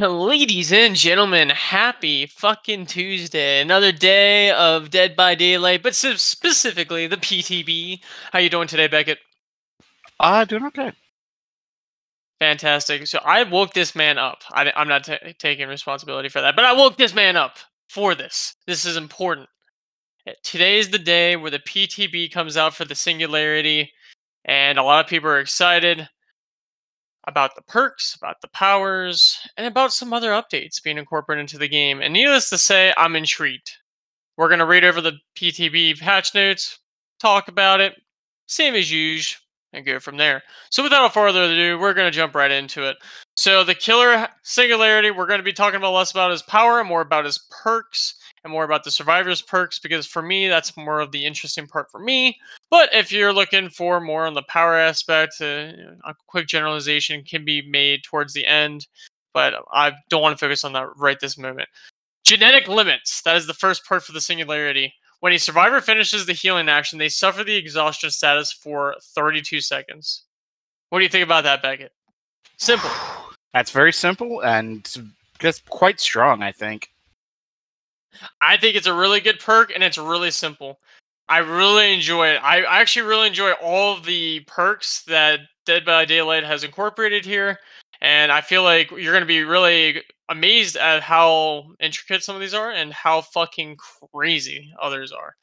Ladies and gentlemen, happy fucking Tuesday. Another day of Dead by Daylight, but specifically the PTB. How you doing today, Beckett? Uh, doing okay. Fantastic. So I woke this man up. I, am not ta taking responsibility for that, but I woke this man up for this. This is important. Eh, Today is the day where the PTB comes out for the Singularity, and a lot of people are excited about the perks, about the powers, and about some other updates being incorporated into the game. And needless to say, I'm intrigued. We're going to read over the PTB patch notes, talk about it, same as usual, and go from there. So without further ado, we're going to jump right into it. So the killer singularity, we're going to be talking about less about his power and more about his perks and more about the survivor's perks because for me that's more of the interesting part for me. But if you're looking for more on the power aspect uh, a quick generalization can be made towards the end but i don't want to focus on that right this moment. Genetic limits that is the first part for the singularity. When a survivor finishes the healing action they suffer the exhaustion status for 32 seconds. What do you think about that beckett? Simple. That's very simple and just quite strong, I think. I think it's a really good perk and it's really simple. I really enjoy it. I I actually really enjoy all the perks that Dead by Daylight has incorporated here, and I feel like you're going to be really amazed at how intricate some of these are and how fucking crazy others are.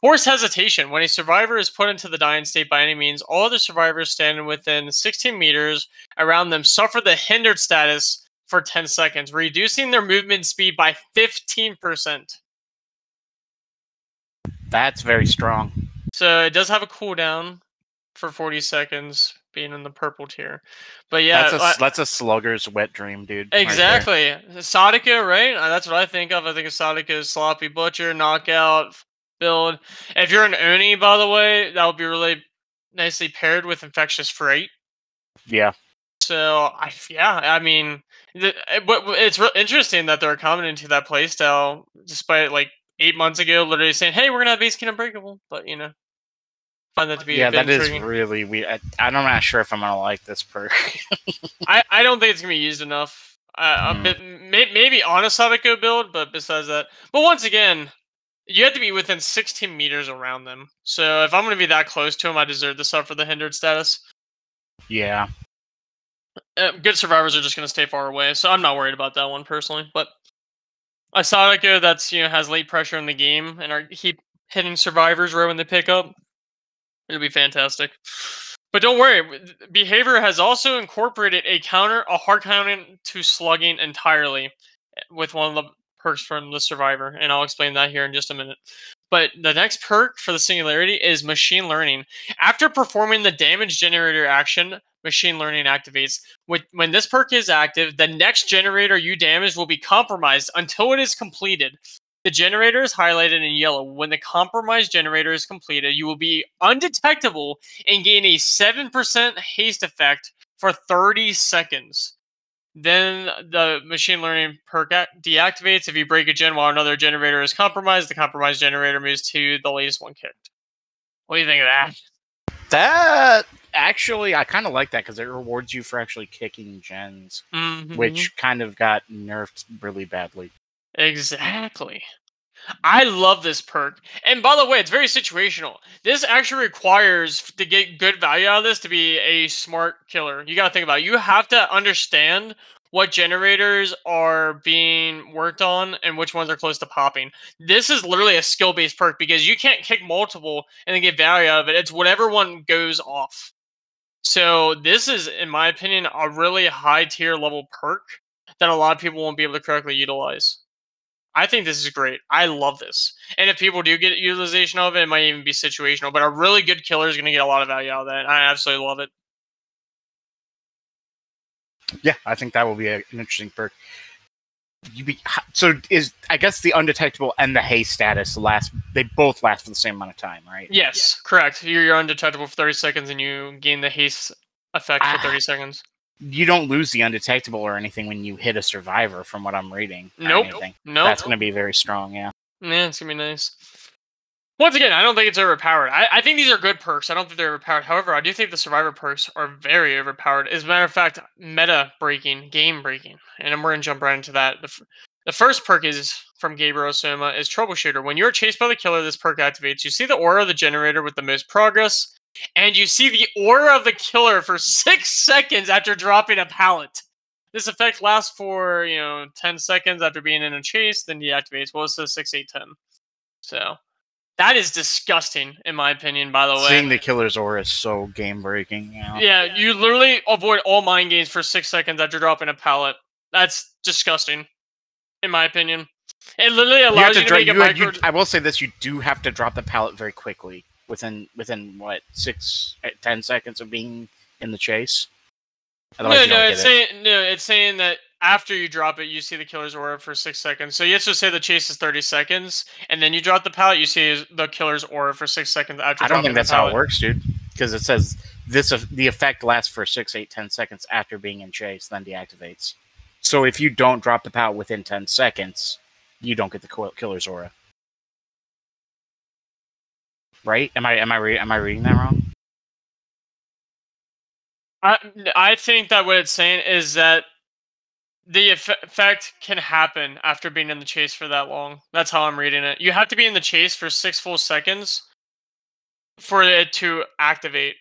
Forced hesitation. When a survivor is put into the dying state by any means, all other survivors standing within 16 meters around them suffer the hindered status for 10 seconds, reducing their movement speed by 15%. That's very strong. So it does have a cooldown for 40 seconds, being in the purple tier. But yeah, that's a I- that's a slugger's wet dream, dude. right exactly. Sadako, right? Uh, That's what I think of. I think of Sadako as sloppy butcher, knockout build. If you're an Oni, by the way, that would be really nicely paired with infectious fright. yeah. So I yeah, I mean, but but it's re- interesting that they're commenting to that playstyle, despite like eight months ago, literally saying, "Hey, we're gonna have base kit unbreakable," but you know, find that to be a Yeah, that is really weird. I, I'm not sure if I'm gonna like this perk. I, I don't think it's gonna be used enough. Uh, a bit, may, maybe on a Sadako build, but besides that, but once again, you have to be within 16 meters around them. So if I'm gonna be that close to them, I deserve to suffer the hindered status. yeah. Uh, good survivors are just gonna stay far away, so I'm not worried about that one personally. But a Sadako that's you know has late pressure in the game and are keep hitting survivors right when they pick up, it'll be fantastic. But don't worry, behavior has also incorporated a counter, a hard counter to slugging entirely, eh, with one of the perks from the survivor, and I'll explain that here in just a minute. But the next perk for the singularity is machine learning. After performing the damage generator action, machine learning activates. When, this perk is active, the next generator you damage will be compromised until it is completed. The generator is highlighted in yellow. When the compromised generator is completed, you will be undetectable and gain a 7% haste effect for 30 seconds. Then the machine learning perk deactivates if you break a gen while another generator is compromised. The compromised generator moves to the latest one kicked. What do you think of that? That actually, I kind of like that because it rewards you for actually kicking gens, Mhm. which kind of got nerfed really badly. Exactly. I love this perk. And by the way, it's very situational. This actually requires to get good value out of this to be a smart killer. You got to think about it. You have to understand what generators are being worked on and which ones are close to popping. This is literally a skill based perk because you can't kick multiple and then get value out of it. It's whatever one goes off. So this is, in my opinion, a really high tier level perk that a lot of people won't be able to correctly utilize. I think this is great. I love this. And if people do get utilization of it, it might even be situational. But a really good killer is going to get a lot of value out of that. I absolutely love it. Yeah, I think that will be a, an interesting perk. You be so is I guess the undetectable and the haste status last. They both last for the same amount of time, right? Yes, correct. You're, you're undetectable for 30 seconds and you gain the haste effect for Ah. 30 seconds. You don't lose the undetectable or anything when you hit a survivor, from what I'm reading. Nope. anything. No, That's going to be very strong. Yeah. Yeah, it's going to be nice. Once again, I don't think it's overpowered. I, I think these are good perks. I don't think they're overpowered. However, I do think the survivor perks are very overpowered. As a matter of fact, meta breaking, game breaking. And we're gonna jump right into that. The, the first perk is from Gabriel Soma is troubleshooter. When you're chased by the killer, this perk activates. You see the aura of the generator with the most progress, and you see the aura of the killer for six seconds after dropping a pallet. This effect lasts for you know ten seconds after being in a chase, then deactivates. Well, it says six, eight, ten. So that is disgusting, in my opinion. By the way, Seeing the killer's aura is so game breaking. You know? yeah, you literally avoid all mind games for six seconds after dropping a pallet. That's disgusting, in my opinion. It literally You allows to you to, make a you- micro. you- I will say this: you do have to drop the pallet very quickly within within what six, eh, seconds of being in the chase. Otherwise, no, you no, it's it. saying no, it's saying that after you drop it, you see the killer's aura for six seconds. So let's just say the chase is thirty seconds, and then you drop the pallet, you see the killer's aura for six seconds after. I don't think that's how it works, dude. Because it says this eff- the effect lasts for six, eight, ten seconds after being in chase, then deactivates. So if you don't drop the pallet within ten seconds, you don't get the killer's aura. Right? Am I am I re- am I reading that wrong? I I think that what it's saying is that the eff- effect can happen after being in the chase for that long. That's how I'm reading it. You have to be in the chase for six full seconds for it to activate,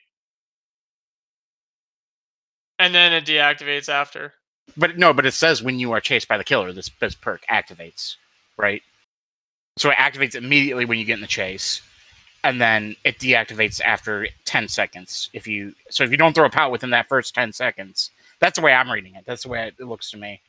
and then it deactivates after. But no, but it says when you are chased by the killer, this, this perk activates, right? So it activates immediately when you get in the chase, and then it deactivates after ten seconds. If you so if you don't throw a pallet within that first ten seconds, that's the way I'm reading it. That's the way it looks to me.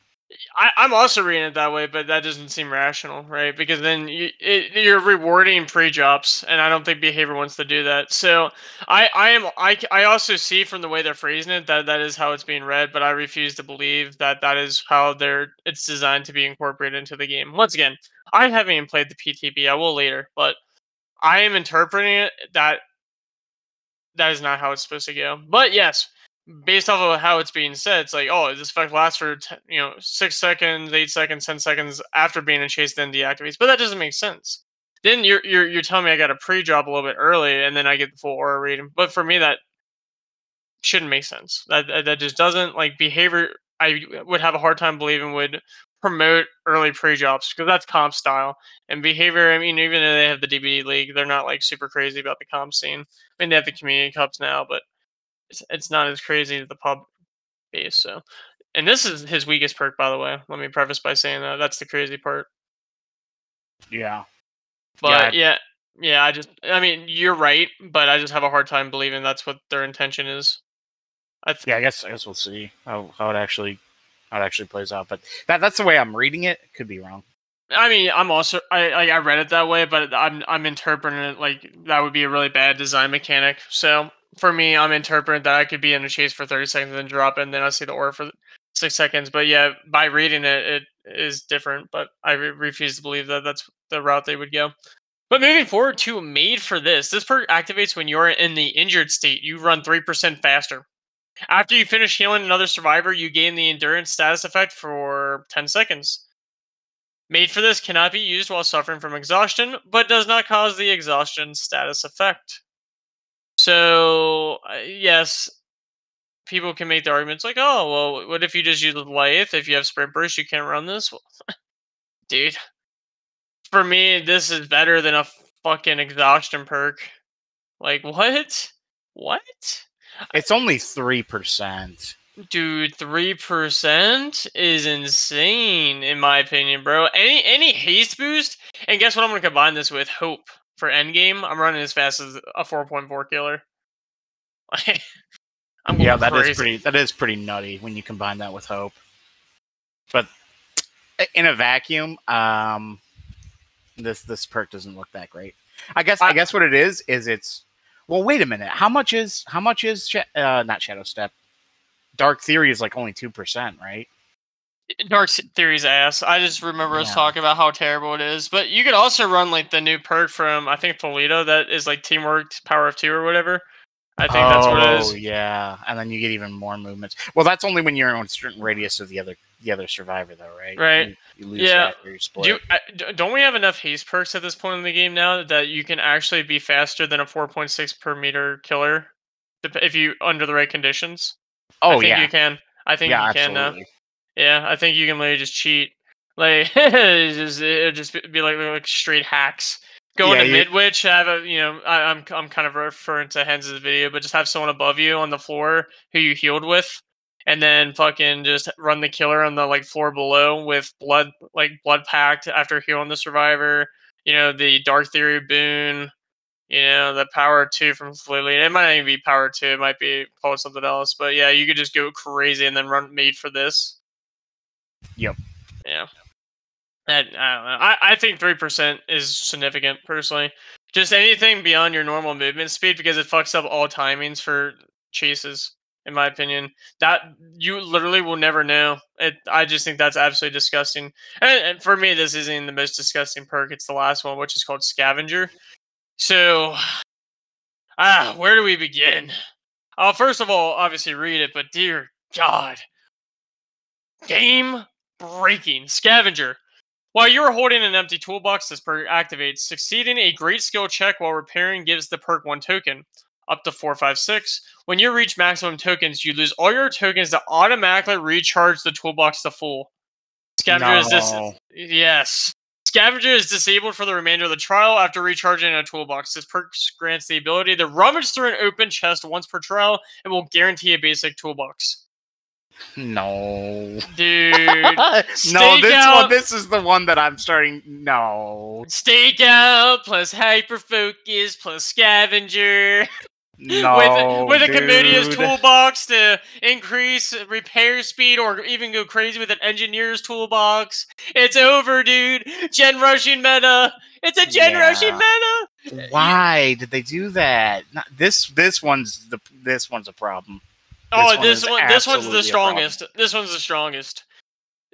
I, I'm also reading it that way, but that doesn't seem rational, right? Because then you, you're rewarding pre-drops, and I don't think behavior wants to do that. So I, I am, I, I also see from the way they're phrasing it that that is how it's being read, but I refuse to believe that that is how they're it's designed to be incorporated into the game. Once again, I haven't even played the PTB. I will later, but I am interpreting it that that is not how it's supposed to go. But yes, based off of how it's being said, it's like, oh, this effect lasts for t- you know six seconds, eight seconds, ten seconds after being in chase, then deactivates. But that doesn't make sense. Then you're you're you're telling me I got to pre-drop a little bit early, and then I get the full aura reading. But for me, that shouldn't make sense. That that, that just doesn't like behavior. I would have a hard time believing would promote early pre-drops because that's comp style and behavior. I mean, even though they have the DBD league, they're not like super crazy about the comp scene. I mean, they have the community cups now, but it's, it's not as crazy as the pub base. So, and this is his weakest perk, by the way. Let me preface by saying that that's the crazy part. Yeah. But yeah, yeah, I just, I mean, you're right, but I just have a hard time believing that's what their intention is. I th- Yeah, I guess I guess we'll see how, how it actually how it actually plays out. But that that's the way I'm reading it. Could be wrong. I mean, I'm also I I I read it that way, but I'm I'm interpreting it like that would be a really bad design mechanic. So for me, I'm interpreting that I could be in a chase for 30 seconds and then drop and then I see the aura for six seconds. But yeah, by reading it, it is different. But I re- refuse to believe that that's the route they would go. But moving forward to made for this, this perk activates when you're in the injured state. You run three percent faster. After you finish healing another survivor, you gain the endurance status effect for 10 seconds. Made for this cannot be used while suffering from exhaustion, but does not cause the exhaustion status effect. So, uh, yes, people can make the arguments like, oh, well, what if you just use Lithe? If you have Sprint Burst, you can't run this? Well, dude, for me, this is better than a fucking exhaustion perk. Like, what? What? It's only three percent. Dude, three percent is insane in my opinion, bro. Any any haste boost, and guess what? I'm gonna combine this with hope for endgame. I'm running as fast as a 4.4 killer. I'm Yeah, that is crazy. pretty. That is pretty nutty when you combine that with hope. But in a vacuum, um, this this perk doesn't look that great. I guess I, I- guess what it is is it's. Well, wait a minute. How much is how much is uh, not Shadow Step? Dark Theory is like only two percent, right? Dark Theory's ass. I just remember us talking about how terrible it is. But you could also run like the new perk from I think Toledo that is like teamwork power of two or whatever. I think that's what it Oh yeah, and then you get even more movements. Well, that's only when you're in a certain radius of the other the other survivor, though, right? Right. You, you lose Yeah. Do you, uh, don't we have enough haste perks at this point in the game now that you can actually be faster than a 4.6 per meter killer if you under the right conditions? I oh think yeah, you can. I think yeah, you can now. Yeah, I think you can literally just cheat. Like just it'll just be- like like straight hacks. Go Yeah, into you- mid witch, have a you know I, I'm I'm kind of referring to Hens' video, but just have someone above you on the floor who you healed with, and then fucking just run the killer on the like floor below with blood like blood packed after healing the survivor. You know the dark theory boon. You know the power two from Lily. It might not even be power two. It might be called something else. But yeah, you could just go crazy and then run made for this. Yep. Yeah. That, I don't know. I, I think three percent is significant personally. Just anything beyond your normal movement speed because it fucks up all timings for chases. In my opinion, that you literally will never know. It. I just think that's absolutely disgusting. And, and for me, this isn't the most disgusting perk. It's the last one, which is called Scavenger. So, ah, where do we begin? Uh, first of all, obviously read it, but dear God, game breaking scavenger. While you are holding an empty toolbox, this perk activates. Succeeding a great skill check while repairing gives the perk one token, up to four, five, six. When you reach maximum tokens, you lose all your tokens that automatically recharge the toolbox to full. Scavenger is this. Yes. Scavenger is disabled for the remainder of the trial after recharging a toolbox. This perk grants the ability to rummage through an open chest once per trial and will guarantee a basic toolbox. No. Dude. no, this out- one. This is the one that I'm starting. No, Stakeout plus hyper focus plus scavenger no. with with a commodious toolbox to increase repair speed or even go crazy with an engineer's toolbox. It's over, dude. Gen rushing meta. It's a gen Yeah. rushing meta. Why did they do that? Not, this this one's the this one's a problem. Oh, one this is one, this one's the absolutely a problem. strongest. This one's the strongest,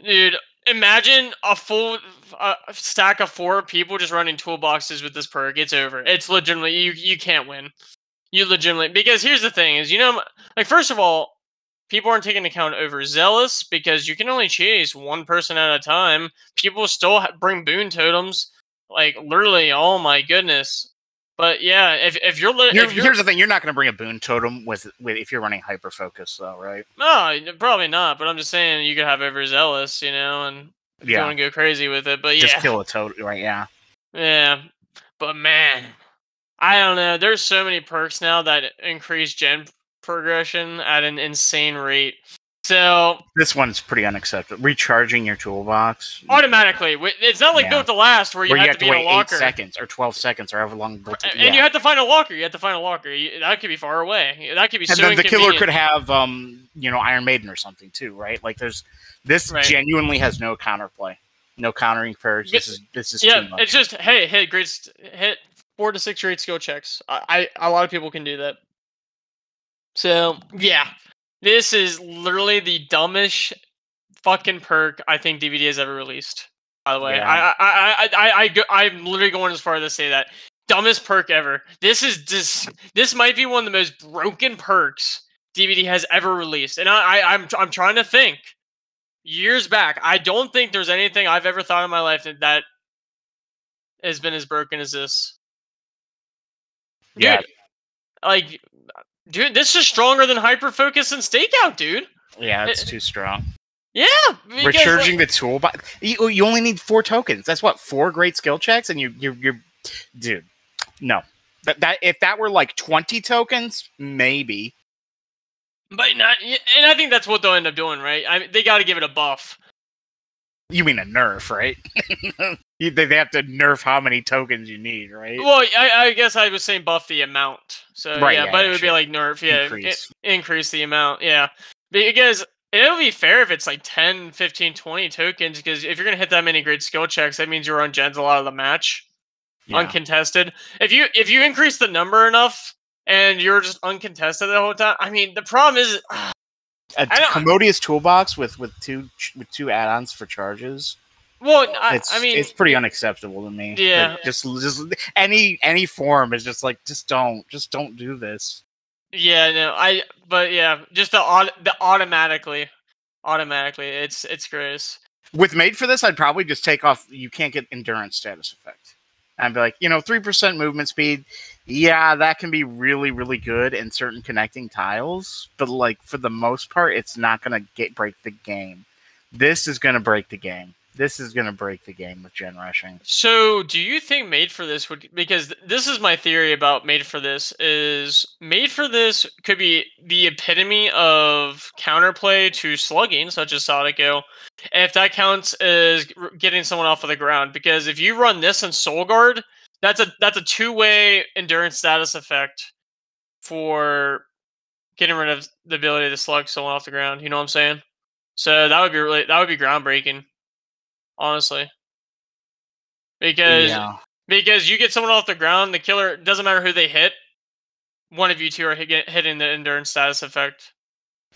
dude. Imagine a full uh, stack of four people just running toolboxes with this perk. It's over. It's legitimately you. You can't win. You legitimately because here's the thing: is you know, like first of all, people aren't taking account overzealous because you can only chase one person at a time. People still ha- bring boon totems, like literally. Oh my goodness. But yeah, if if you're, li- Here- if you're here's the thing: you're not going to bring a boon totem with with if you're running hyper focus, though, right? No, probably not. But I'm just saying you could have overzealous, you know, and if you Yeah, want to go crazy with it. But yeah, just kill a totem, right? Yeah. yeah. But man, I don't know. There's so many perks now that increase gen progression at an insane rate. So This one's pretty unacceptable. Recharging your toolbox, automatically. It's not like Yeah. built to last where you where have you to have be to in wait a eight seconds or twelve seconds or however long. built And to- and you have to find a locker. You have to find a locker. You, that could be far away. That could be and so then the killer could have um you know Iron Maiden or something too, right? Like there's this Right. genuinely has no counterplay, no countering perks. This is this is yeah, too much. it's just hey, hit great, hit four to six rate skill checks. I, I a lot of people can do that. So yeah, this is literally the dumbest fucking perk I think DBD has ever released. By the way, Yeah. I, I, I, I, I, go- I'm literally going as far as to say that dumbest perk ever. This is this, this might be one of the most broken perks DBD has ever released, and I, I I'm, I'm trying to think. Years back, I don't think there's anything I've ever thought in my life that, that has been as broken as this. Dude, yeah, like, dude, this is stronger than hyper focus and stakeout, dude. yeah, it- it's eh, too strong. Yeah, because, like- Recharging the toolbox. You, oh, you only need four tokens. That's what four great skill checks, and you you you're, dude. No, that that if that were like twenty tokens, maybe. but not, and I think that's what they'll end up doing, right? I they got to give it a buff. You mean a nerf, right? You- they they have to nerf how many tokens you need, right? Well, I, I guess I was saying buff the amount. So Right, yeah, yeah, but it would be like nerf, yeah, Increase. increase the amount, yeah. Because it would be fair if it's like 10, 15, 20 tokens. Because if you're gonna hit that many great skill checks, that means you're on gens a lot of the match. Yeah. uncontested. If you if you increase the number enough and you're just uncontested the whole time, I mean the problem is a I don't- commodious toolbox with with two with two add-ons for charges. Well, I, It's I mean it's pretty unacceptable to me. Like, Yeah. just just any any form is just like just don't just don't do this. yeah, no, I but yeah, just the the automatically automatically. It's it's gross. With made for this, I'd probably just take off. You can't get endurance status effect. I'd be like, you know, three percent movement speed. Yeah, that can be really, really good in certain connecting tiles, but like for the most part, it's not gonna get break the game. This is gonna break the game. This is gonna break the game with gen rushing. So, do you think made for this would because this is my theory about made for this is made for this could be the epitome of counterplay to slugging, such as Sadako, if that counts as getting someone off of the ground. Because if you run this in Soul Guard, that's a that's a two way endurance status effect for getting rid of the ability to slug someone off the ground. You know what I'm saying? So that would be really that would be groundbreaking, honestly. Because Yeah, because you get someone off the ground, the killer doesn't matter who they hit. One of you two are hit, hitting the endurance status effect.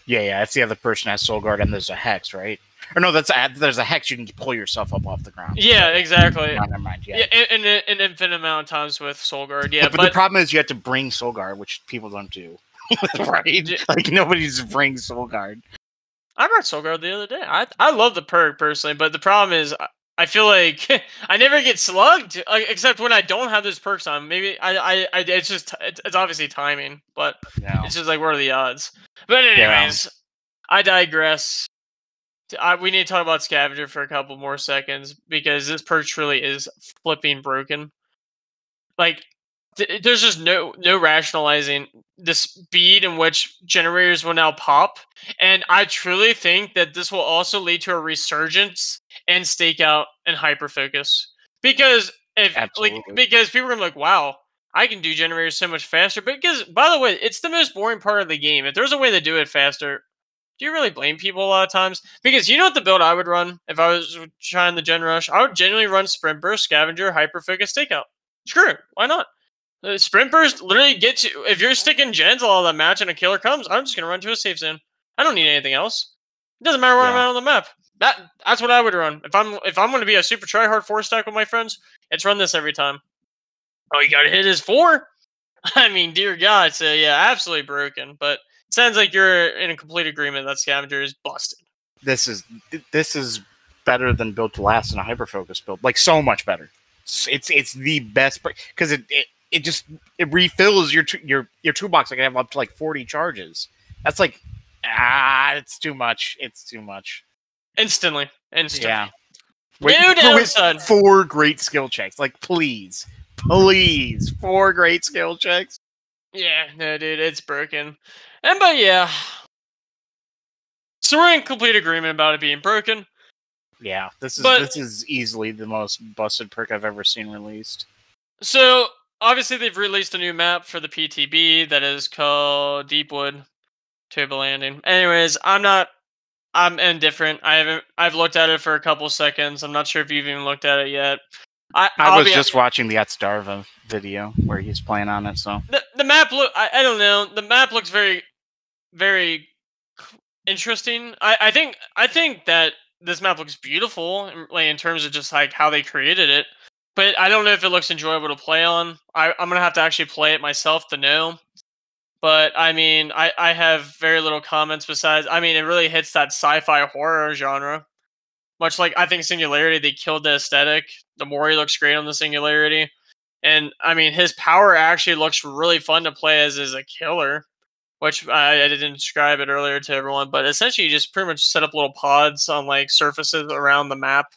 yeah, yeah. If the other person has soul guard and there's a hex, right? Or no, that's a, there's a hex. You can pull yourself up off the ground. Yeah, exactly. No, never mind. Yeah. Yeah, in, in an infinite amount of times with Soul Guard. Yeah, but, but, the problem is you have to bring soul guard, which people don't do. right? Like nobody's brings soul guard. I brought Soul Guard the other day. I I love the perk personally, but the problem is I- I feel like I never get slugged like, except when I don't have those perks on. Maybe I I, I it's just it's, it's obviously timing, but it's just like what are the odds? But anyways, I digress. I, we need to talk about Scavenger for a couple more seconds because this perk truly is flipping broken. Like, there's just no no rationalizing the speed in which generators will now pop, and I truly think that this will also lead to a resurgence in stakeout and hyperfocus because if like Absolutely. because people are gonna be like, wow. I can do generators so much faster, because by the way, it's the most boring part of the game. If there's a way to do it faster, do you really blame people a lot of times? Because you know what the build I would run if I was trying the Gen Rush? I would genuinely run Sprint Burst, Scavenger, Hyper Focus, Stakeout. Screw it. Why not? Uh, the Sprint Burst literally gets you. If you're sticking gens a lot of that match and a killer comes, I'm just going to run to a safe zone. I don't need anything else. It doesn't matter where I'm at on the map. That That's what I would run. If I'm if I'm going to be a super try tryhard four stack with my friends, it's run this every time. Oh, you got to hit his four? I mean, dear God. So, yeah, absolutely broken. But it sounds like you're in a complete agreement that Scavenger is busted. This is this is better than built to last in a hyper focus build. Like so much better. It's it's, it's the best because it, it it just it refills your your your toolbox. I can have up to like forty charges. That's like ah, it's too much. It's too much. Instantly. Instantly. Yeah. No for. Four great skill checks. Like please, please, four great skill checks. Yeah, no, dude, it's broken. And but yeah. So we're in complete agreement about it being broken. Yeah, this is But- this is easily the most busted perk I've ever seen released. So obviously they've released a new map for the PTB that is called Deepwood Toba Landing. Anyways, I'm not I'm indifferent. I haven't I've looked at it for a couple seconds. I'm not sure if you've even looked at it yet. I, I was just watching the Otzdarva video where he's playing on it, so the the map look I, I don't know the map looks very very interesting I, I think i think that this map looks beautiful in- like in terms of just like how they created it but i don't know if it looks enjoyable to play on. I, i'm gonna have to actually play it myself to know. But i mean I, I have very little comments besides i mean it really hits that sci-fi horror genre. Much like i think singularity they killed the aesthetic. The mori looks great on the singularity. And I mean, his power actually looks really fun to play as as a killer, which I, I didn't describe it earlier to everyone. But essentially, you just pretty much set up little pods on like surfaces around the map,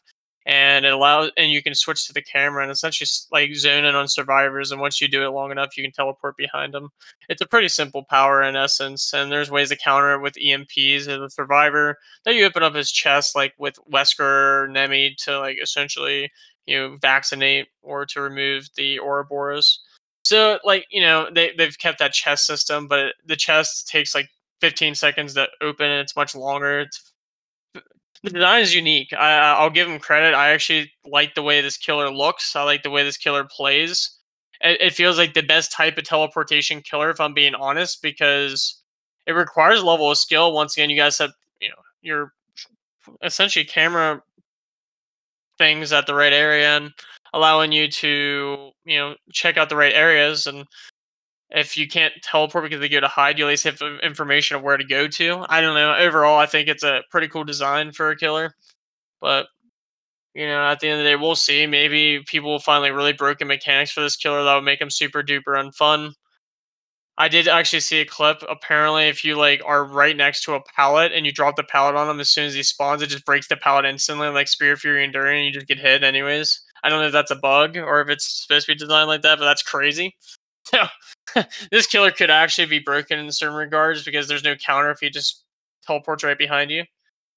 and it allows and you can switch to the camera and essentially like zone in on survivors. And once you do it long enough, you can teleport behind them. It's a pretty simple power in essence, and there's ways to counter it with EMPs as a survivor. Then you open up his chest like with Wesker Nemi to like essentially you know vaccinate or to remove the Ouroboros. So like you know they they've kept that chest system, but the chest takes like 15 seconds to open. and It's much longer. It's, the design is unique. I, I- I'll give him credit. I actually like the way this killer looks. I like the way this killer plays. It, it feels like the best type of teleportation killer, if I'm being honest, because it requires a level of skill. Once again, you guys have you know your essentially camera things at the right area and allowing you to you know check out the right areas and if you can't teleport because they go to hide, you at least have information of where to go to. I don't know. Overall, I think it's a pretty cool design for a killer. But you know, at the end of the day, we'll see. Maybe people will find like really broken mechanics for this killer that would make him super duper unfun. I did actually see a clip. Apparently, if you like are right next to a pallet and you drop the pallet on him as soon as he spawns, it just breaks the pallet instantly, like Spirit Fury and During, and you just get hit anyways. I don't know if that's a bug or if it's supposed to be designed like that, but that's crazy. So this killer could actually be broken in certain regards because there's no counter if he just teleports right behind you.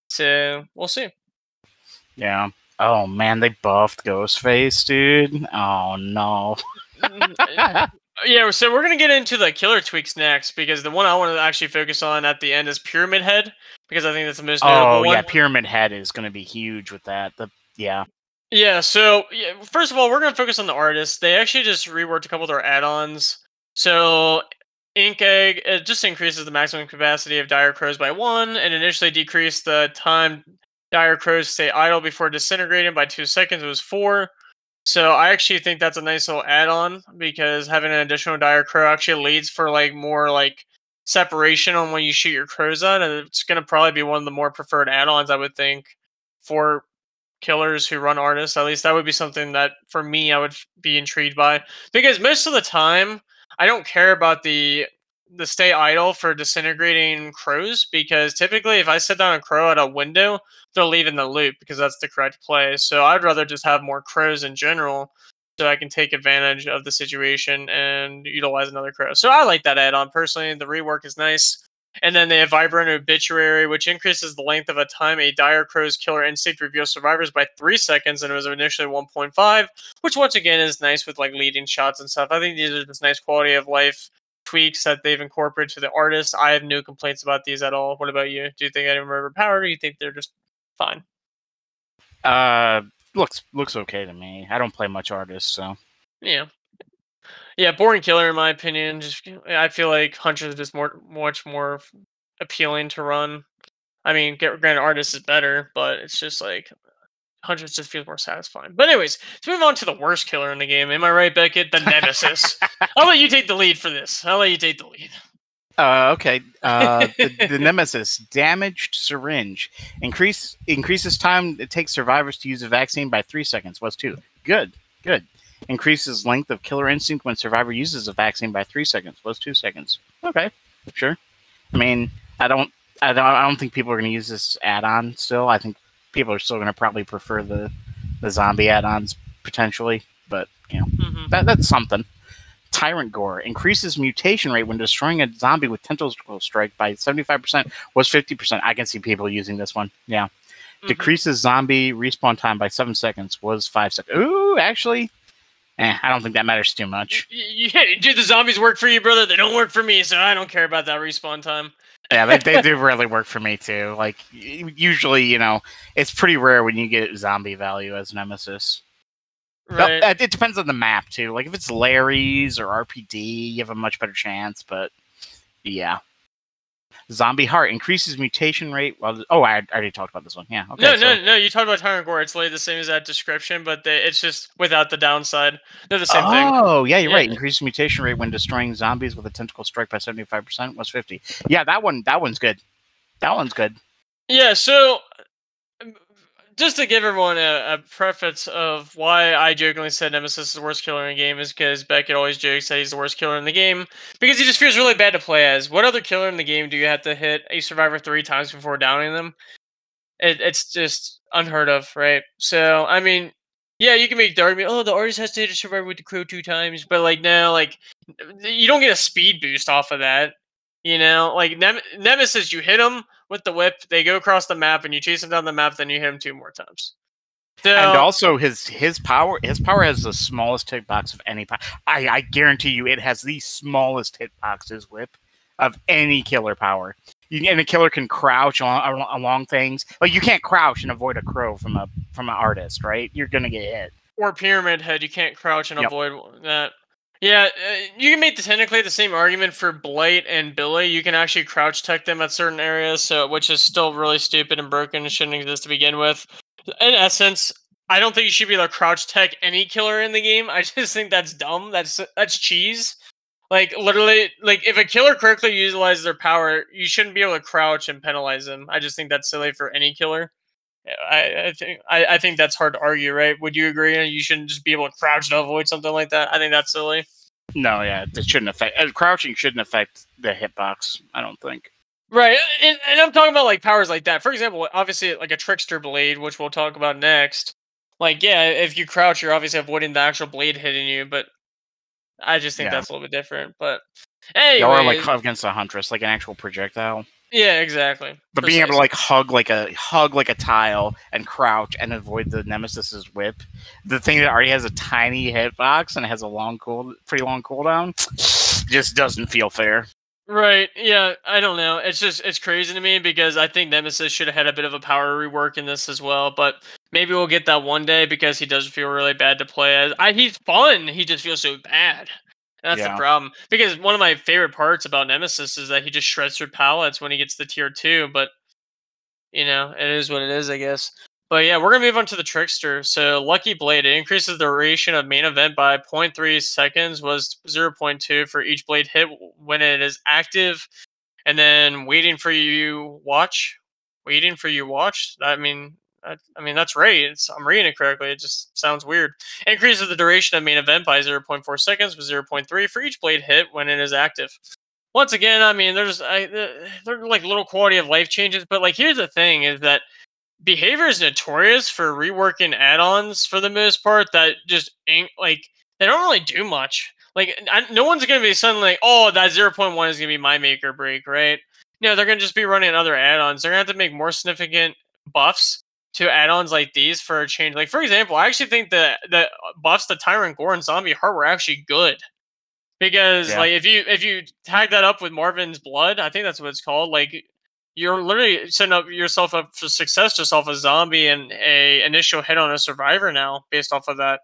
So we'll see. Yeah. Oh man, they buffed Ghostface, dude. Oh no. Mm, yeah, so we're gonna get into the killer tweaks next because the one I want to actually focus on at the end is Pyramid Head because I think that's the most oh, notable Oh one. yeah, Pyramid Head is gonna be huge with that. The yeah. Yeah, so yeah, first of all, we're gonna focus on the artists. They actually just reworked a couple of their add-ons. So Ink Egg it just increases the maximum capacity of Dire Crows by one, and initially decreased the time Dire Crows stay idle before disintegrating by two seconds. It was four. So I actually think that's a nice little add-on because having an additional Dire Crow actually leads for like more like separation on when you shoot your crows at, and it's gonna probably be one of the more preferred add-ons I would think for killers who run artists. At least that would be something that for me I would be intrigued by because most of the time I don't care about the the stay idle for disintegrating crows because typically if I sit down a crow at a window, they'll leave in the loop because that's the correct play. So I'd rather just have more crows in general so I can take advantage of the situation and utilize another crow. So I like that add-on personally. The rework is nice. And then they have Vibrant Obituary, which increases the length of a time a Dire Crow's killer instinct reveals survivors by three seconds, and it was initially 1.5, which once again is nice with like leading shots and stuff. I think these are just nice quality of life tweaks that they've incorporated to the artist. I have no complaints about these at all. What about you? Do you think any of them are overpowered, or do you think they're just fine? Uh, looks looks okay to me. I don't play much artists, so Yeah. Yeah, boring killer in my opinion. Just I feel like Huntress is just more much more appealing to run. I mean, get granted, artist is better, but it's just like Huntress just feels more satisfying. But anyways, let's move on to the worst killer in the game. Am I right, Beckett? The Nemesis. I'll let you take the lead for this. I'll let you take the lead. Uh, okay. Uh, the, the Nemesis damaged syringe increase increases time it takes survivors to use a vaccine by three seconds. Was two. Good. Good. Increases length of killer instinct when survivor uses a vaccine by three seconds. Was two seconds. Okay. Sure. I mean, I don't. I don't. I don't think people are going to use this add-on. Still, I think people are still going to probably prefer the the zombie add-ons potentially. But you know, hmm that that's something. Tyrant Gore increases mutation rate when destroying a zombie with tentacle strike by 75%, was 50%. I can see people using this one. Yeah. Mm-hmm. Decreases zombie respawn time by 7 seconds, was 5 seconds. Ooh, actually, eh, I don't think that matters too much. Yeah, do the zombies work for you, brother? They don't work for me, so I don't care about that respawn time. Yeah, they, they do really work for me too. Like, usually, you know, it's pretty rare when you get zombie value as Nemesis. Right. uh, it depends on the map too. Like if it's Lery's or RPD, you have a much better chance. But yeah, Zombie Heart increases mutation rate. Well, oh, I already talked about this one. Yeah. Okay. no, so- no, no. You talked about Tyrant Gore. It's literally the same as that description, but they, it's just without the downside. They're the same thing. Oh, yeah, you're right. Yeah. Increased mutation rate when destroying zombies with a tentacle strike by seventy five percent was fifty. Yeah, that one. That one's good. That one's good. Yeah, so just to give everyone a, a preface of why I jokingly said Nemesis is the worst killer in the game is because Beckett always jokes that he's the worst killer in the game because he just feels really bad to play as. What other killer in the game do you have to hit a survivor three times before downing them? It, it's just unheard of, right? So, I mean, yeah, you can make the argument, oh, the artist has to hit a survivor with the crow two times, but like, no, like, you don't get a speed boost off of that. You know, like Nem- Nemesis, you hit them with the whip, they go across the map, and you chase them down the map. Then you hit them two more times. So, and also his his power his power has the smallest hitbox of any. Po- I I guarantee you, it has the smallest hitbox his whip of any killer power. You, and a killer can crouch along, along things. Like you can't crouch and avoid a crow from a from an artist, right? You're gonna get hit. or pyramid head, you can't crouch and Yep. avoid that. Yeah, uh, you can make technically the same argument for Blight and Billy. You can actually crouch tech them at certain areas, so which is still really stupid and broken and shouldn't exist to begin with. In essence, I don't think you should be able to crouch tech any killer in the game. I just think that's dumb. That's that's cheese. Like literally, like if a killer correctly utilizes their power, you shouldn't be able to crouch and penalize them. I just think that's silly for any killer. I, I think I, I think that's hard to argue, right? Would you agree? You shouldn't just be able to crouch to avoid something like that. I think that's silly. No, yeah, it shouldn't affect. Uh, crouching shouldn't affect the hitbox. I don't think. Right, and, and I'm talking about like powers like that. For example, obviously like a trickster blade, which we'll talk about next. Like, yeah, if you crouch, you're obviously avoiding the actual blade hitting you, but I just think Yeah. that's a little bit different. But anyway, Yeah, or like against a huntress, like an actual projectile. Yeah, exactly. But being able to like hug like a hug like a tile and crouch and avoid the nemesis's whip, the thing that already has a tiny hitbox and has a long cool, pretty long cooldown, just doesn't feel fair. Right. Yeah. I don't know. It's just it's crazy to me because I think Nemesis should have had a bit of a power rework in this as well. But maybe we'll get that one day because he does feel really bad to play as. I, he's fun. He just feels so bad. And that's Yeah. the problem. Because one of my favorite parts about Nemesis is that he just shreds through pallets when he gets to tier two. But you know, it is what it is, I guess. But yeah, we're gonna move on to the trickster. So lucky blade it increases the duration of main event by 0.3 seconds, was 0.2 for each blade hit when it is active, and then waiting for you watch, waiting for you watch. I mean, I, I mean that's right. It's, I'm reading it correctly. It just sounds weird. Increases the duration of main event by 0.4 seconds, with 0.3 for each blade hit when it is active. Once again, I mean, there's I, they're like little quality of life changes, but like here's the thing: is that behavior is notorious for reworking add-ons for the most part that just ain't like they don't really do much. Like I, no one's gonna be suddenly like, oh, that zero point one is gonna be my make or break, right? No, they're gonna just be running other add-ons. They're gonna have to make more significant buffs to add-ons like these for a change. Like for example, I actually think that the buffs to Tyrant Gore and Zombie Heart were actually good. Because Yeah. like if you if you tag that up with Marvin's blood, I think that's what it's called. Like you're literally setting up yourself up for success just off a zombie and a initial hit on a survivor now based off of that.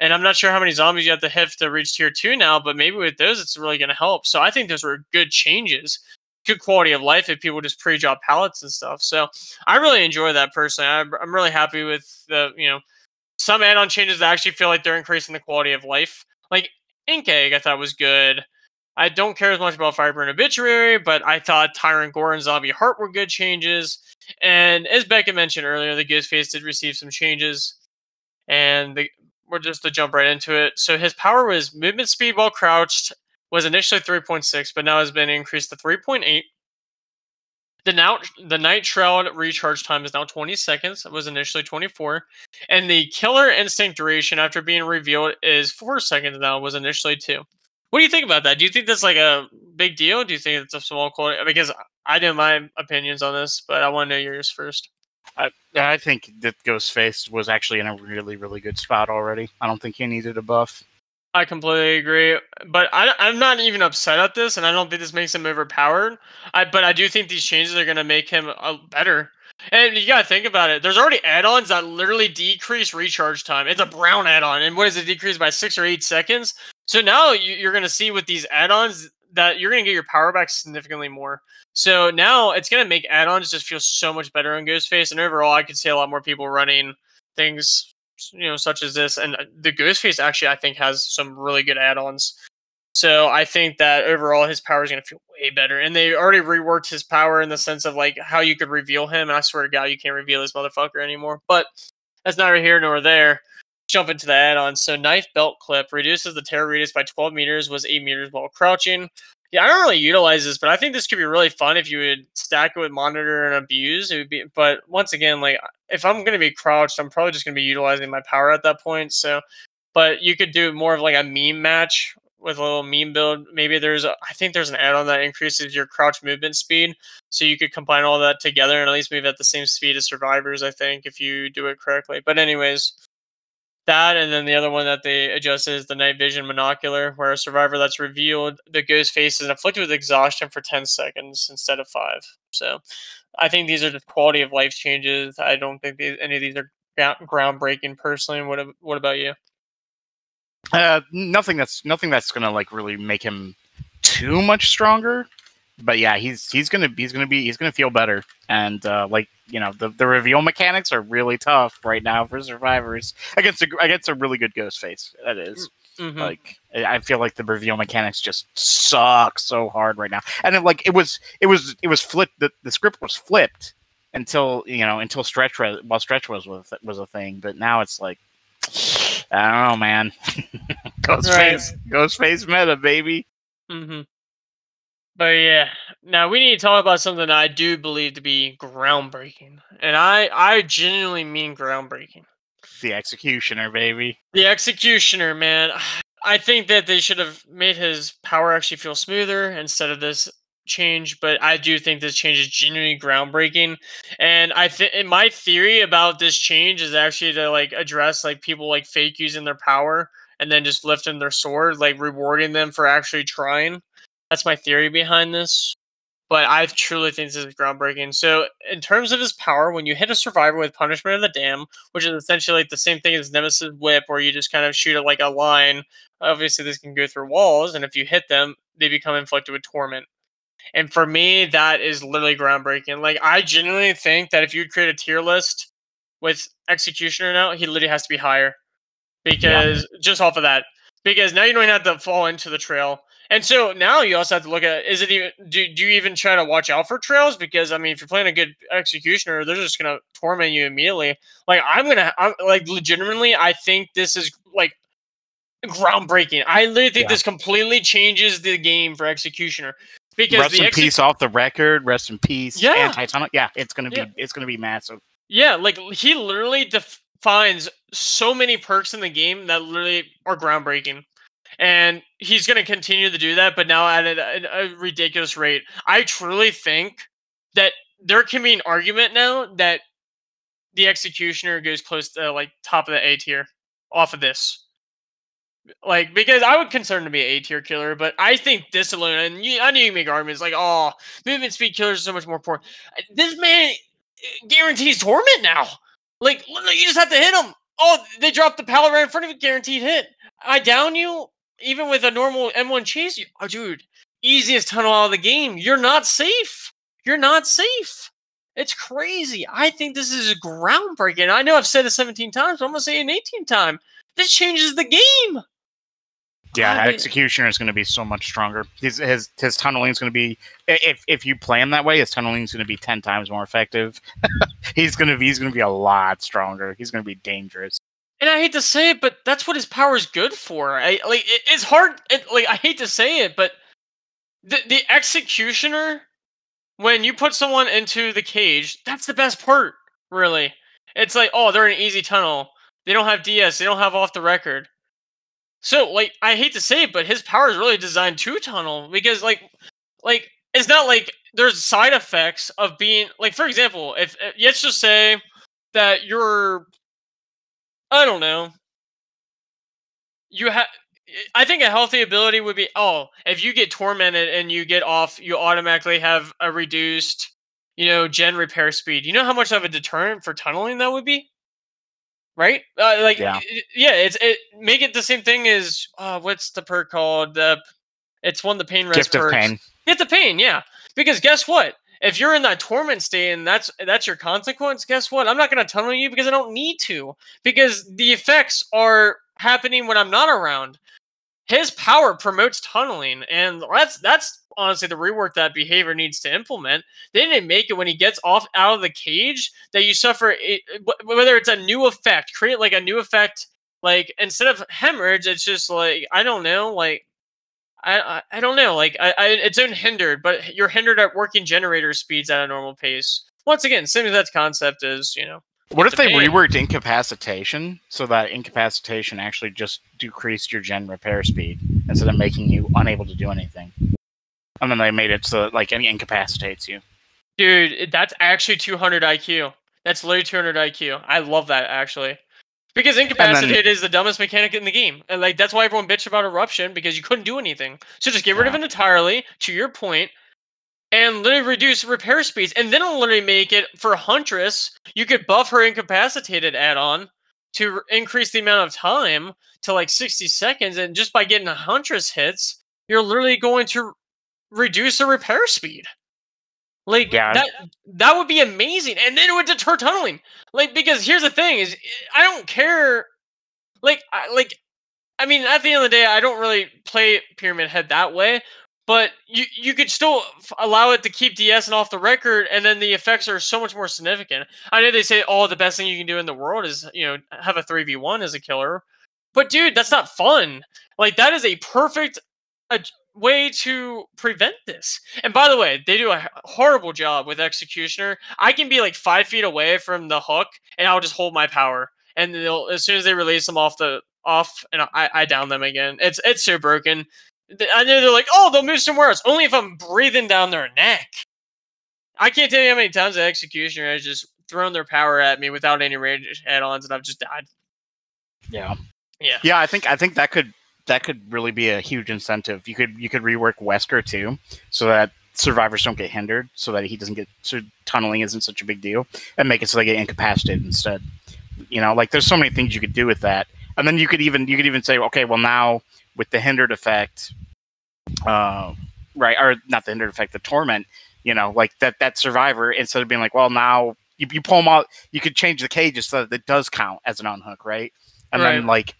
And I'm not sure how many zombies you have to hit to reach tier two now, but maybe with those it's really going to help. So I think those were good changes, good quality of life if people just pre-drop pallets and stuff. So I really enjoy that personally. I'm, I'm really happy with the you know some add-on changes that actually feel like they're increasing the quality of life. Like Ink Egg, I thought was good. I don't care as much about and Obituary, but I thought Tyrant Gore and Zombie Heart were good changes. And as Beckett mentioned earlier, the Ghostface did receive some changes. And the, we're just to jump right into it. So his power was movement speed while crouched was initially 3.6, but now has been increased to 3.8. The now the night shroud recharge time is now 20 seconds. It was initially 24, and the killer instinct duration after being revealed is four seconds now. Was initially two. What do you think about that? Do you think that's like a big deal? Do you think it's a small quality? Because I know my opinions on this, but I want to know yours first. I, I think that Ghostface was actually in a really, really good spot already. I don't think he needed a buff. I completely agree, but I, I'm not even upset at this, and I don't think this makes him overpowered. I, but I do think these changes are going to make him uh, better. And you got to think about it. There's already add-ons that literally decrease recharge time. It's a brown add-on, and what is it decreased by six or eight seconds? So now you, you're going to see with these add-ons that you're going to get your power back significantly more. So now it's going to make add-ons just feel so much better on Ghostface, and overall, I could see a lot more people running things you know, such as this. And uh, the Ghostface actually, I think, has some really good add-ons. So I think that overall his power is going to feel way better. And they already reworked his power in the sense of like how you could reveal him. And I swear to God, you can't reveal this motherfucker anymore. But that's neither here nor there. Jump into the add-ons. So knife belt clip reduces the tear radius by 12 meters, was 8 meters while crouching. Yeah, I don't really utilize this, but I think this could be really fun if you would stack it with monitor and abuse. It would be, but once again, like if I'm going to be crouched, I'm probably just going to be utilizing my power at that point. So, but you could do more of like a meme match with a little meme build. Maybe there's, a, I think there's an add-on that increases your crouch movement speed, so you could combine all that together and at least move at the same speed as survivors. I think if you do it correctly. But anyways, that and then the other one that they adjusted is the night vision monocular, where a survivor that's revealed the ghost face is afflicted with exhaustion for 10 seconds instead of five. So I think these are just quality of life changes. I don't think these, any of these are gro- groundbreaking personally. What what about you? Uh, nothing that's nothing that's gonna like really make him too much stronger. But yeah, he's he's gonna he's gonna be he's gonna feel better. And uh, like you know, the, the reveal mechanics are really tough right now for survivors against a against a really good ghost face. That is. Mhm. Like I feel like the reveal mechanics just suck so hard right now. And it, like it was it was it was flipped the, the script was flipped until you know until stretch was while stretch was was was a thing, but now it's like I don't know, man. Ghostface Ghostface meta, baby. hmm But yeah, now we need to talk about something I do believe to be groundbreaking, and I I genuinely mean groundbreaking. The executioner, baby. The executioner, man. I think that they should have made his power actually feel smoother instead of this change, but I do think this change is genuinely groundbreaking. And I think my theory about this change is actually to like address like people like fake using their power and then just lifting their sword, like rewarding them for actually trying. That's my theory behind this. But I truly think this is groundbreaking. So, in terms of his power, when you hit a survivor with Punishment of the Damned, which is essentially like the same thing as Nemesis Whip, where you just kind of shoot it like a line. Obviously, this can go through walls, and if you hit them, they become inflicted with torment. And for me, that is literally groundbreaking. Like, I genuinely think that if you create a tier list with Executioner now, he literally has to be higher. Because just off of that, because now you don't even have to fall into the trail. And so now you also have to look at is it even do, do you even try to watch out for trails? Because I mean, if you're playing a good executioner, they're just gonna torment you immediately. Like I'm gonna I'm, like legitimately, I think this is like groundbreaking. I literally think Yeah. this completely changes the game for executioner because Rest the in exe- peace off the record. Rest in peace. Yeah. Yeah, it's gonna be Yeah. it's gonna be massive. Yeah, like he literally defines so many perks in the game that literally are groundbreaking. And he's going to continue to do that, but now at a, a ridiculous rate. I truly think that there can be an argument now that the executioner goes close to like top of the A tier off of this. Like because I would consider him to be an A tier killer, but I think this alone, and you, I know you make arguments like, oh, movement speed killers are so much more important. This man uh, guarantees torment now. Like you just have to hit him. Oh, they dropped the pallet right in front of you, guaranteed hit. I down you, even with a normal M1 chase. Oh, dude, easiest tunnel out of the game. You're not safe. You're not safe. It's crazy. I think this is groundbreaking. I know I've said it 17 times, but I'm gonna say it an 18th time. This changes the game. Yeah, I mean- executioner is going to be so much stronger. His his his tunneling is going to be if if you play him that way, his tunneling is going to be ten times more effective. he's going to be he's going to be a lot stronger. He's going to be dangerous. And I hate to say it, but that's what his power is good for. I like it, it's hard. It, like I hate to say it, but the the executioner, when you put someone into the cage, that's the best part. Really, it's like oh, they're in an easy tunnel. They don't have DS. They don't have off the record. So like I hate to say it, but his power is really designed to tunnel because like like it's not like there's side effects of being like for example, if uh, let's just say that you're I don't know. You have. I think a healthy ability would be oh, if you get tormented and you get off, you automatically have a reduced, you know, gen repair speed. You know how much of a deterrent for tunneling that would be, right? Uh, like, Yeah. yeah, yeah, it's it make it the same thing as uh, what's the perk called? The it's one of the pain rest Gift of pain. Get the pain, yeah. Because guess what? If you're in that torment state and that's that's your consequence, guess what? I'm not going to tunnel you because I don't need to. Because the effects are happening when I'm not around. His power promotes tunneling, and that's that's honestly the rework that behavior needs to implement. They didn't make it when he gets off out of the cage that you suffer whether it's a new effect, create like a new effect. Like instead of hemorrhage, it's just like I don't know, like I, I I don't know. Like I, I it's unhindered, but you're hindered at working generator speeds at a normal pace. Once again, same as that concept is, you know. What if they pain. reworked incapacitation so that incapacitation actually just decreased your gen repair speed instead of making you unable to do anything? And then they made it so that like any incapacitates you. Dude, that's actually 200 IQ. That's literally 200 IQ. I love that actually. Because incapacitated is the dumbest mechanic in the game. And like that's why everyone bitched about eruption because you couldn't do anything. So just get rid of it entirely, to your point, and literally reduce repair speeds. And then it'll literally make it for Huntress, you could buff her incapacitated add-on to r- increase the amount of time to like 60 seconds. And just by getting a Huntress hits, you're literally going to reduce the repair speed. Like Yeah. that that would be amazing. And then it would deter tunneling. Like because here's the thing is I don't care like I, like I mean, at the end of the day, I don't really play Pyramid Head that way, but you you could still f- allow it to keep DS and off the record, and then the effects are so much more significant. I know they say, "Oh, the best thing you can do in the world is you know have a three v one as a killer," but dude, that's not fun. Like that is a perfect way to prevent this. And by the way, they do a horrible job with Executioner. I can be like five feet away from the hook, and I'll just hold my power, and they'll as soon as they release them off the off, and I, I down them again. It's it's so broken. I know they're like, oh, they'll move somewhere else. Only if I'm breathing down their neck. I can't tell you how many times the Executioner has just thrown their power at me without any range add-ons, and I've just died. Yeah. Yeah. Yeah, I think I think that could that could really be a huge incentive. You could you could rework Wesker too, so that survivors don't get hindered, so that he doesn't get so tunneling isn't such a big deal, and make it so they get incapacitated instead. You know, like there's so many things you could do with that, and then you could even you could even say, okay, well now with the hindered effect, uh, right, or not the hindered effect, the torment. You know, like that that survivor instead of being like, well now you, you pull them out, you could change the cages so that it does count as an unhook, right? And then like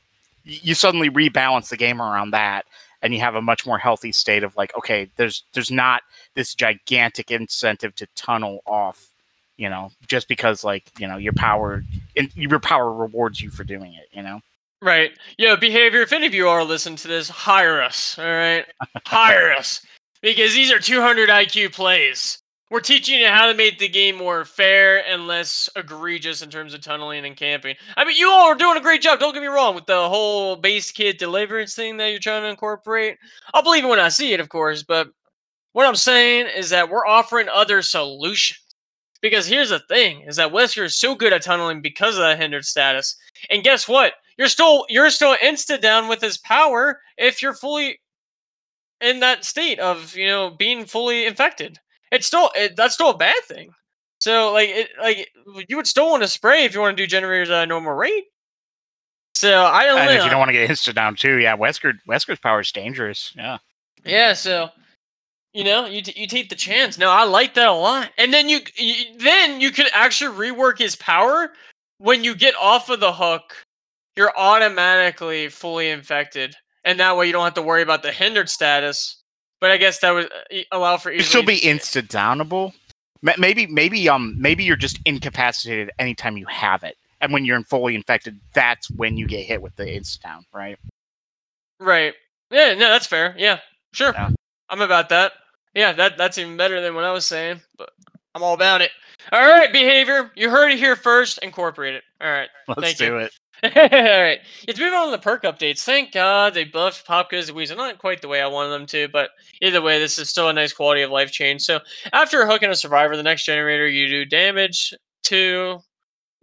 you suddenly rebalance the game around that and you have a much more healthy state of like okay there's there's not this gigantic incentive to tunnel off you know just because like you know your power and your power rewards you for doing it you know Right. yeah behavior. If any of you are listening to this, hire us. All right, hire us because these are 200 IQ plays. We're teaching you how to make the game more fair and less egregious in terms of tunneling and camping. I mean, you all are doing a great job. Don't get me wrong with the whole base kit deliverance thing that you're trying to incorporate. I'll believe it when I see it, of course. But what I'm saying is that we're offering other solutions. Because here's the thing: is that Wesker is so good at tunneling because of that hindered status. And guess what? You're still you're still insta down with his power if you're fully in that state of you know being fully infected. It's still it, that's still a bad thing. So like it like you would still want to spray if you want to do generators at a normal rate. So I don't and know. if you uh don't want to get insta down too yeah wesker wesker's power is dangerous yeah Yeah, so you know, you t- you take the chance. No, I like that a lot. And then you, you then you could actually rework his power when you get off of the hook. You're automatically fully infected, and that way you don't have to worry about the hindered status. But I guess that would uh, allow for It'd still be insta downable maybe maybe um maybe you're just incapacitated anytime you have it and when you're fully infected that's when you get hit with the insta down right Right. Yeah, no, that's fair. Yeah, sure. Yeah. I'm about that. Yeah, that that's even better than what I was saying, but I'm all about it. All right, behavior. You heard it here first. Incorporate it. All right. let's Thank do you. it All right. Let's move on to the perk updates. Thank God they buffed Pop Goes the Weasel. Not quite the way I wanted them to, but either way, this is still a nice quality of life change. So after hooking a survivor, the next generator you do damage to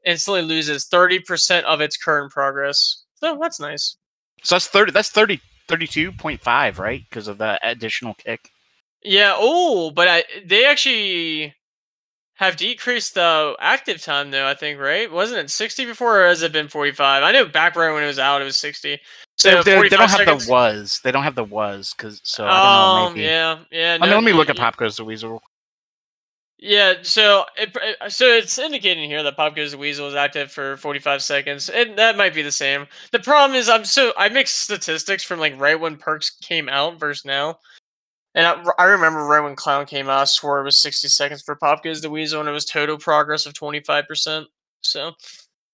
instantly loses 30% of its current progress. So that's nice. so that's 30 that's 30 32.5 right because of the additional kick Yeah. Oh, but I, they actually have decreased the active time, though. I think right? Wasn't it sixty before, or has it been forty-five? I know back right when it was out, it was sixty. So they, they- they 45 don't have seconds. the was they don't have the was because so i Oh, don't know um, maybe yeah, yeah. I mean, let me look at Pop Goes the Weasel. Yeah, so it, it- so it's indicating here that Pop Goes the Weasel is active for 45 seconds, and that might be the same. The problem is I'm so I mixed statistics from like right when perks came out versus now, and I, I remember right when Clown came out, I swore it was 60 seconds for Pop Goes the Weasel, and it was total progress of 25 percent. So,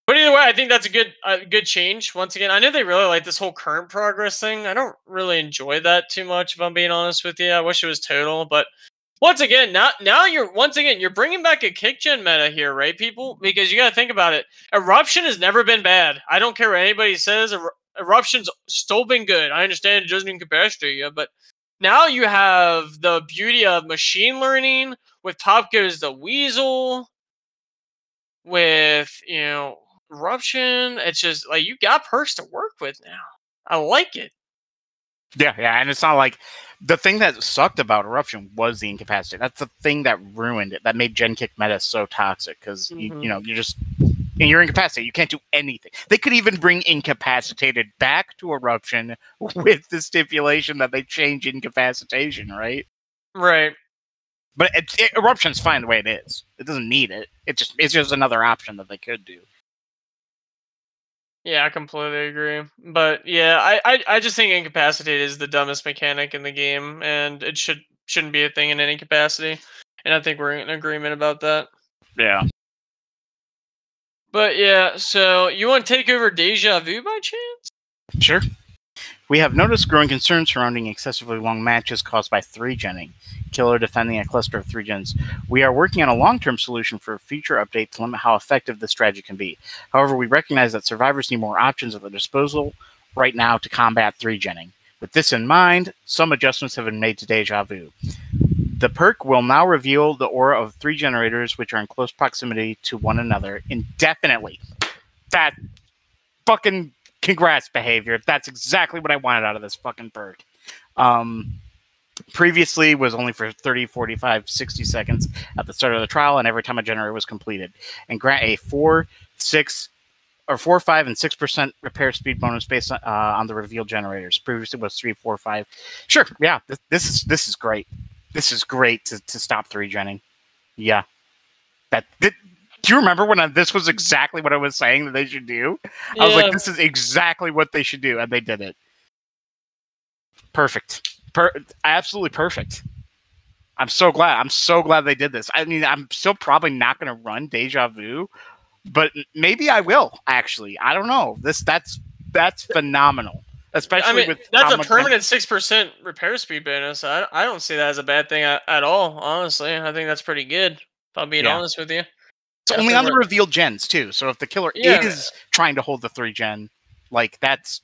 but either way, I think that's a good a good change. Once again, I know they really like this whole current progress thing. I don't really enjoy that too much, if I'm being honest with you. I wish it was total, but once again, now now you're once again you're bringing back a kick gen meta here, right, people? Because you got to think about it. Eruption has never been bad. I don't care what anybody says. Er- Eruption's still been good. I understand it doesn't incapacitate you, but now you have the beauty of machine learning with Pop Goes the Weasel, with you know Eruption. It's just like you got perks to work with now. I like it. Yeah, yeah, and it's not like the thing that sucked about Eruption was the incapacity. That's the thing that ruined it. That made Gen Kick meta so toxic because you, Mhm. you know you're just and you're incapacitated. You can't do anything. They could even bring incapacitated back to Eruption with the stipulation that they change incapacitation, right? Right. But it's, it, Eruption's fine the way it is. It doesn't need it. It just it's just another option that they could do. Yeah, I completely agree. But yeah, I, I, I just think incapacitate is the dumbest mechanic in the game, and it should shouldn't be a thing in any capacity. And I think we're in agreement about that. Yeah. But yeah, so you want to take over Deja Vu by chance? Sure. We have noticed growing concerns surrounding excessively long matches caused by three genning. Killer defending a cluster of three gens. We are working on a long term solution for a future update to limit how effective this strategy can be. However, we recognize that survivors need more options at their disposal right now to combat three genning. With this in mind, some adjustments have been made to Deja Vu. The perk will now reveal the aura of three generators which are in close proximity to one another indefinitely. That fucking congrats behavior. That's exactly what I wanted out of this fucking perk. Um, previously was only for 30, 45, 60 seconds at the start of the trial and every time a generator was completed. And grant a 4, 6, or 4, 5, and 6% repair speed bonus based on, uh, on the revealed generators. Previously was three, four, five. Sure, yeah, this, this is this is great. This is great to, to stop 3 genning. Yeah. That, that do you remember when I, this was exactly what I was saying that they should do? I was like, this is exactly what they should do, and they did it. Perfect. Per- absolutely perfect. I'm so glad. I'm so glad they did this. I mean, I'm still probably not going to run Deja Vu, but maybe I will. Actually, I don't know. This that's that's phenomenal. Especially I mean, with that's a permanent six percent repair speed bonus. I I don't see that as a bad thing at, at all. Honestly, I think that's pretty good. If I'm being Yeah. honest with you. It's only on the revealed gens too. So if the killer Yeah. is trying to hold the three gen, like that's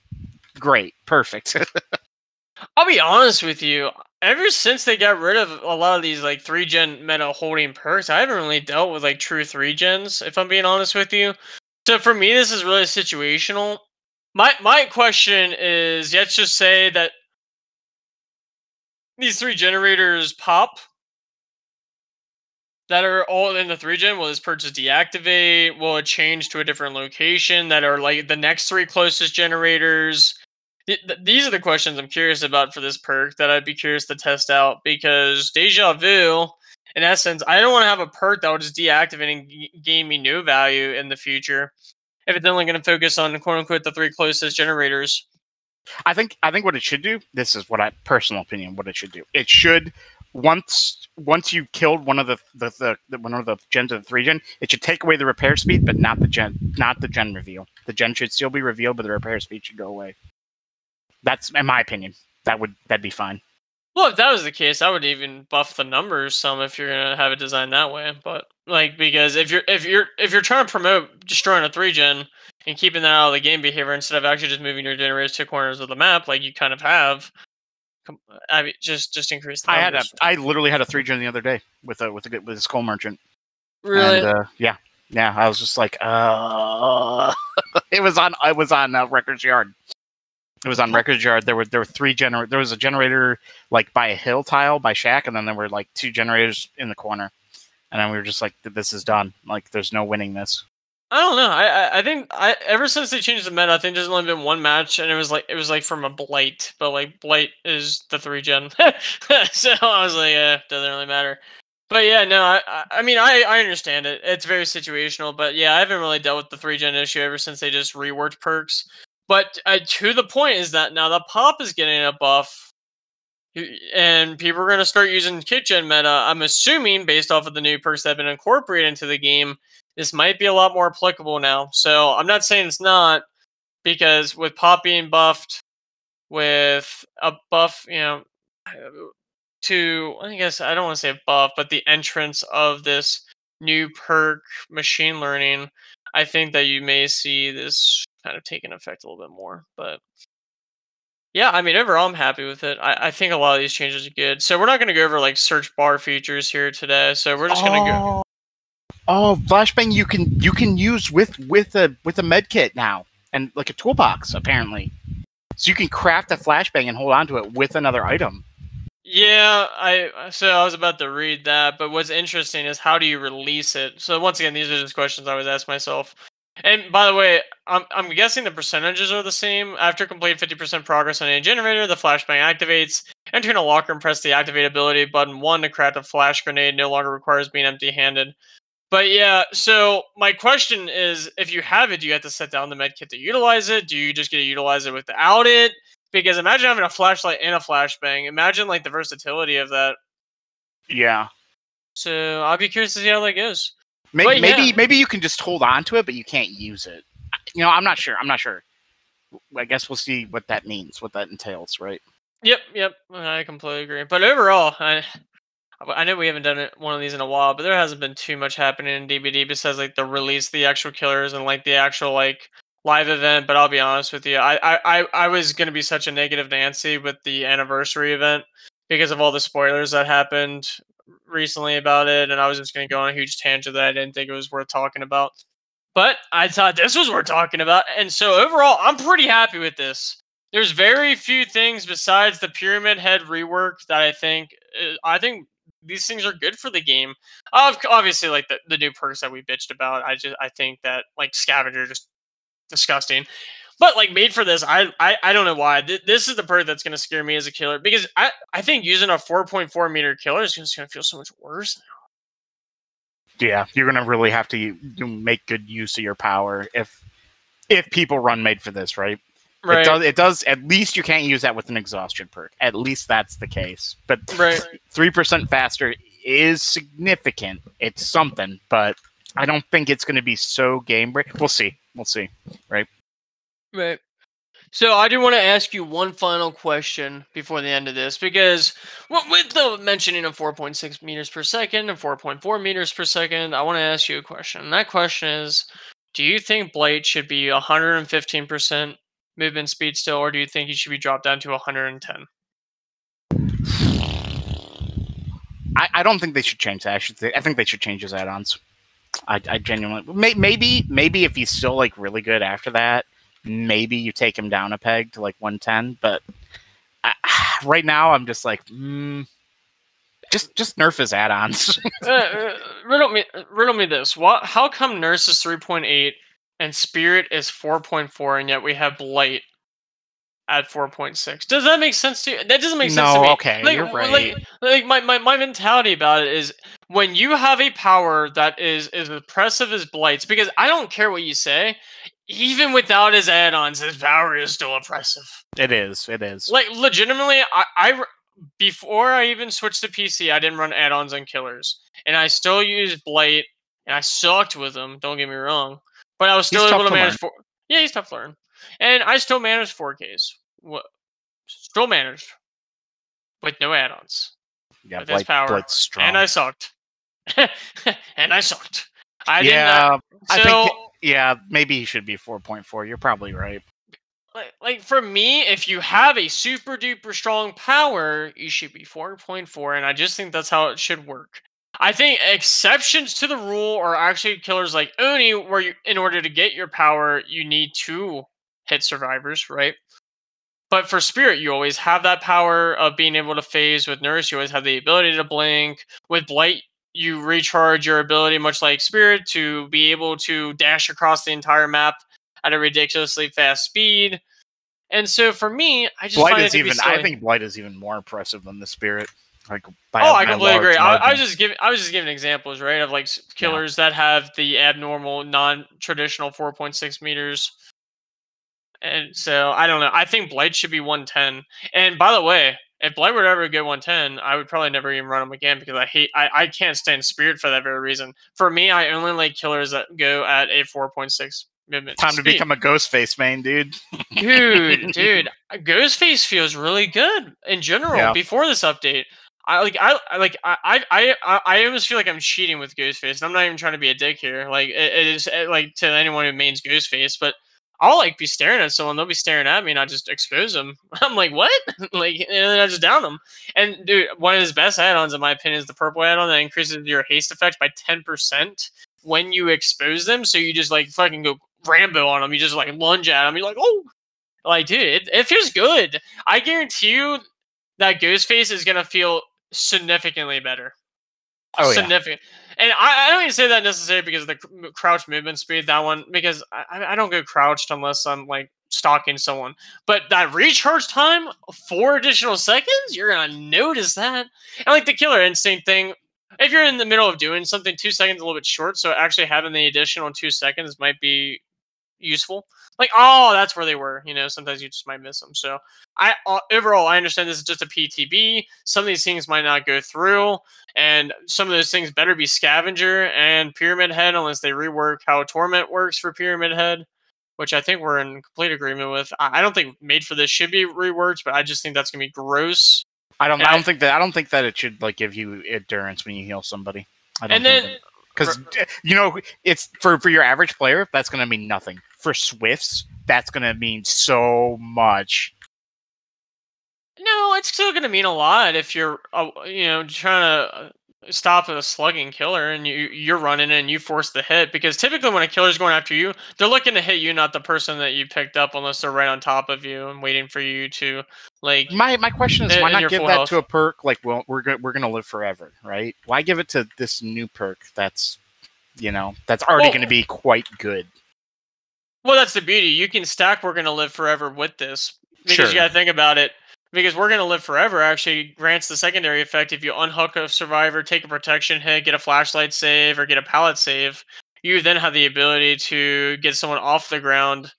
great, perfect. I'll be honest with you. Ever since they got rid of a lot of these like three gen meta holding perks, I haven't really dealt with like true three gens. If I'm being honest with you, so for me, this is really situational. My my question is, let's just say that these three generators pop that are all in the three gen. Will this purchase deactivate? Will it change to a different location that are like the next three closest generators? Th- th- These are the questions I'm curious about for this perk that I'd be curious to test out because Deja Vu, in essence, I don't want to have a perk that will just deactivate and g- gain me new value in the future if it's only going to focus on quote unquote the three closest generators. I think I think what it should do. This is what I personal opinion. What it should do. It should once once you killed one of the the, the, the one of the gens of the three gen, it should take away the repair speed, but not the gen not the gen reveal. The gen should still be revealed, but the repair speed should go away. That's in my opinion. That would that'd be fine. Well, if that was the case, I would even buff the numbers some if you're gonna have it designed that way. But like because if you're if you're if you're trying to promote destroying a three gen and keeping that out of the game behavior instead of actually just moving your generators to corners of the map like you kind of have, I mean just just increase the I had a. I literally had a three gen the other day with a with a with a skull merchant. really And, uh, yeah, yeah. I was just like, uh, it was on. I was on uh, Wreckers' Yard. It was on Record Yard. There were there were three gener. There was a generator like by a hill tile by Shack, and then there were like two generators in the corner. And then we were just like, "This is done. Like, there's no winning this." I don't know. I, I think I ever since they changed the meta, I think there's only been one match, and it was like it was like from a blight, but like blight is the three gen, so I was like, yeah, doesn't really matter. But yeah, no, I I- I mean I I understand it. It's very situational, but yeah, I haven't really dealt with the three gen issue ever since they just reworked perks. But uh, to the point is that now the pop is getting a buff, and people are going to start using kick gen meta. I'm assuming based off of the new perks that have been incorporated into the game this might be a lot more applicable now. So I'm not saying it's not, because with Pop being buffed, with a buff, you know, to I guess I don't want to say buff, but the entrance of this new perk, machine learning, I think that you may see this kind of taking effect a little bit more. But yeah, I mean, overall, I'm happy with it. I, I think a lot of these changes are good. So we're not going to go over like search bar features here today. So we're just going to go. Oh, oh, flashbang! You can you can use with with a with a med kit now, and like a toolbox apparently. So you can craft a flashbang and hold on to it with another item. Yeah, I uh, so I was about to read that, but what's interesting is how do you release it? So once again, these are just questions I was ask myself. And by the way, I'm I'm guessing the percentages are the same. After complete 50% progress on a generator, the flashbang activates. Enter in a locker and press the activate ability button one to craft a flash grenade. No longer requires being empty-handed. But yeah, so my question is if you have it, do you have to set down the med kit to utilize it? Do you just get to utilize it without it? Because imagine having a flashlight and a flashbang. Imagine like the versatility of that. Yeah. So I'll be curious to see how that goes. Maybe But maybe yeah. maybe you can just hold on to it, but you can't use it. You know, I'm not sure. I'm not sure. I guess we'll see what that means, what that entails, right? Yep, yep. I completely agree. But overall, I I know we haven't done it, one of these in a while, but there hasn't been too much happening in DBD besides like the release, the actual killers, and like the actual like live event. But I'll be honest with you, I I I, I was gonna be such a negative Nancy with the anniversary event because of all the spoilers that happened recently about it, and I was just gonna go on a huge tangent that I didn't think it was worth talking about. But I thought this was worth talking about, and so overall, I'm pretty happy with this there's very few things besides the pyramid head rework that I think uh, I think these things are good for the game. Obviously, like the, the new perks that we bitched about, I just I think that like scavenger just disgusting. But like made for this, I I, I don't know why. Th- this is the perk that's gonna scare me as a killer because I I think using a 4.4 meter killer is just gonna feel so much worse. Yeah, you're gonna really have to make good use of your power if if people run made for this, right? Right. It does. It does. At least you can't use that with an exhaustion perk. At least that's the case. But three percent faster is significant. It's something, but I don't think it's going to be so game break. We'll see. We'll see. Right. So I do want to ask you one final question before the end of this, because with the mentioning of 4.6 meters per second and 4.4 meters per second, I want to ask you a question. And that question is, do you think Blight should be 115% movement speed still, or do you think he should be dropped down to 110? I, I don't think they should change that. I should. I think they should change his add-ons. I, I genuinely may, maybe maybe if he's still like really good after that, maybe you take him down a peg to like 110. But I, right now, I'm just like, mm, just just nerf his add-ons. uh, uh, riddle me, riddle me this: What? How come Nurse is 3.8 and Spirit is 4.4, and yet we have Blight at 4.6? Does that make sense to you? That doesn't make sense to No, me. okay, like, you're Like, right. like my, my, my mentality about it is when you have a power that is as oppressive as Blight's, because I don't care what you say, even without his add-ons, his power is still oppressive. it is. It is. Like legitimately, I, I before I even switched to PC, I didn't run add-ons on killers, and I still used Blight, and I sucked with them. Don't get me wrong, but I was He's still able to to manage four. Yeah, he's tough to learn, and I still managed 4Ks. What? Still managed with no add-ons, yeah, with his Blight, power, Blight's strong. and I sucked, and I sucked. I didn't. uh, yeah, I think yeah, maybe he should be 4.4. You're probably right. like, like for me, if you have a super duper strong power, you should be 4.4, and I just think that's how it should work. I think exceptions to the rule are actually killers like Oni, where you, in order to get your power, you need to hit survivors, right? But for Spirit, you always have that power of being able to phase. With Nurse, you always have the ability to blink. With Blight, you recharge your ability, much like Spirit, to be able to dash across the entire map at a ridiculously fast speed. And so for me, I just Blight find it is to be even. I think Blight is even more impressive than the Spirit. Like, by Oh, I completely agree. I, I was just giving I was just giving examples, right, of like killers that have the abnormal, non-traditional 4.6 meters. And so I don't know. I think Blight should be 110. And by the way, if Blight would ever get 110, I would probably never even run him again because I hate I, I can't stand Spirit for that very reason. For me, I only like killers that go at a 4.6 movement. Time to become a ghost face main, dude. dude, dude, Ghostface feels really good in general Yeah. before this update. I like I like I I I I almost feel like I'm cheating with Ghostface, and I'm not even trying to be a dick here. Like it, it is uh, like to anyone who mains Ghostface, but I'll like be staring at someone, they'll be staring at me, and I just expose them. I'm like, what? like, and then I just down them. And dude, one of his best add-ons, in my opinion, is the purple add-on that increases your haste effect by ten percent when you expose them. So you just like fucking go Rambo on them. You just like lunge at them. You're like, oh, like dude, it, it feels good. I guarantee you that Ghostface is gonna feel significantly better. Oh yeah. And I, I don't even say that necessarily because of the crouch movement speed. That one because I, I- don't go crouched unless I'm like stalking someone. But that recharge time, four additional seconds, you're gonna notice that. And like the killer instinct thing, if you're in the middle of doing something, two seconds a little bit short. So actually having the additional two seconds might be useful. Like, oh, that's where they were. You know, sometimes you just might miss them. So I uh, overall I understand this is just a PTB. Some of these things might not go through, and some of those things better be scavenger and pyramid head unless they rework how torment works for pyramid head. Which I think we're in complete agreement with. I I don't think made for this should be reworked, but I just think that's gonna be gross. I don't. And I don't think that. I don't think that it should like give you endurance when you heal somebody. I don't And then because you know it's for for your average player that's going to mean nothing. For SWFs, that's going to mean so much. No, it's still going to mean a lot if you're, uh, you know, trying to uh, stop a slugging killer and you you're running and you force the hit because typically when a killer's going after you, they're looking to hit you, not the person that you picked up, unless they're right on top of you and waiting for you to like. My my question is, why not give that health. to a perk like well, we're go- we're going to live forever, right? Why give it to this new perk that's you know that's already Well- going to be quite good? Well, that's the beauty. You can stack. We're going to live forever with this because Sure. you got to think about it. Because we're going to live forever actually grants the secondary effect if you unhook a survivor, take a protection hit, get a flashlight save, or get a pallet save. You then have the ability to get someone off the ground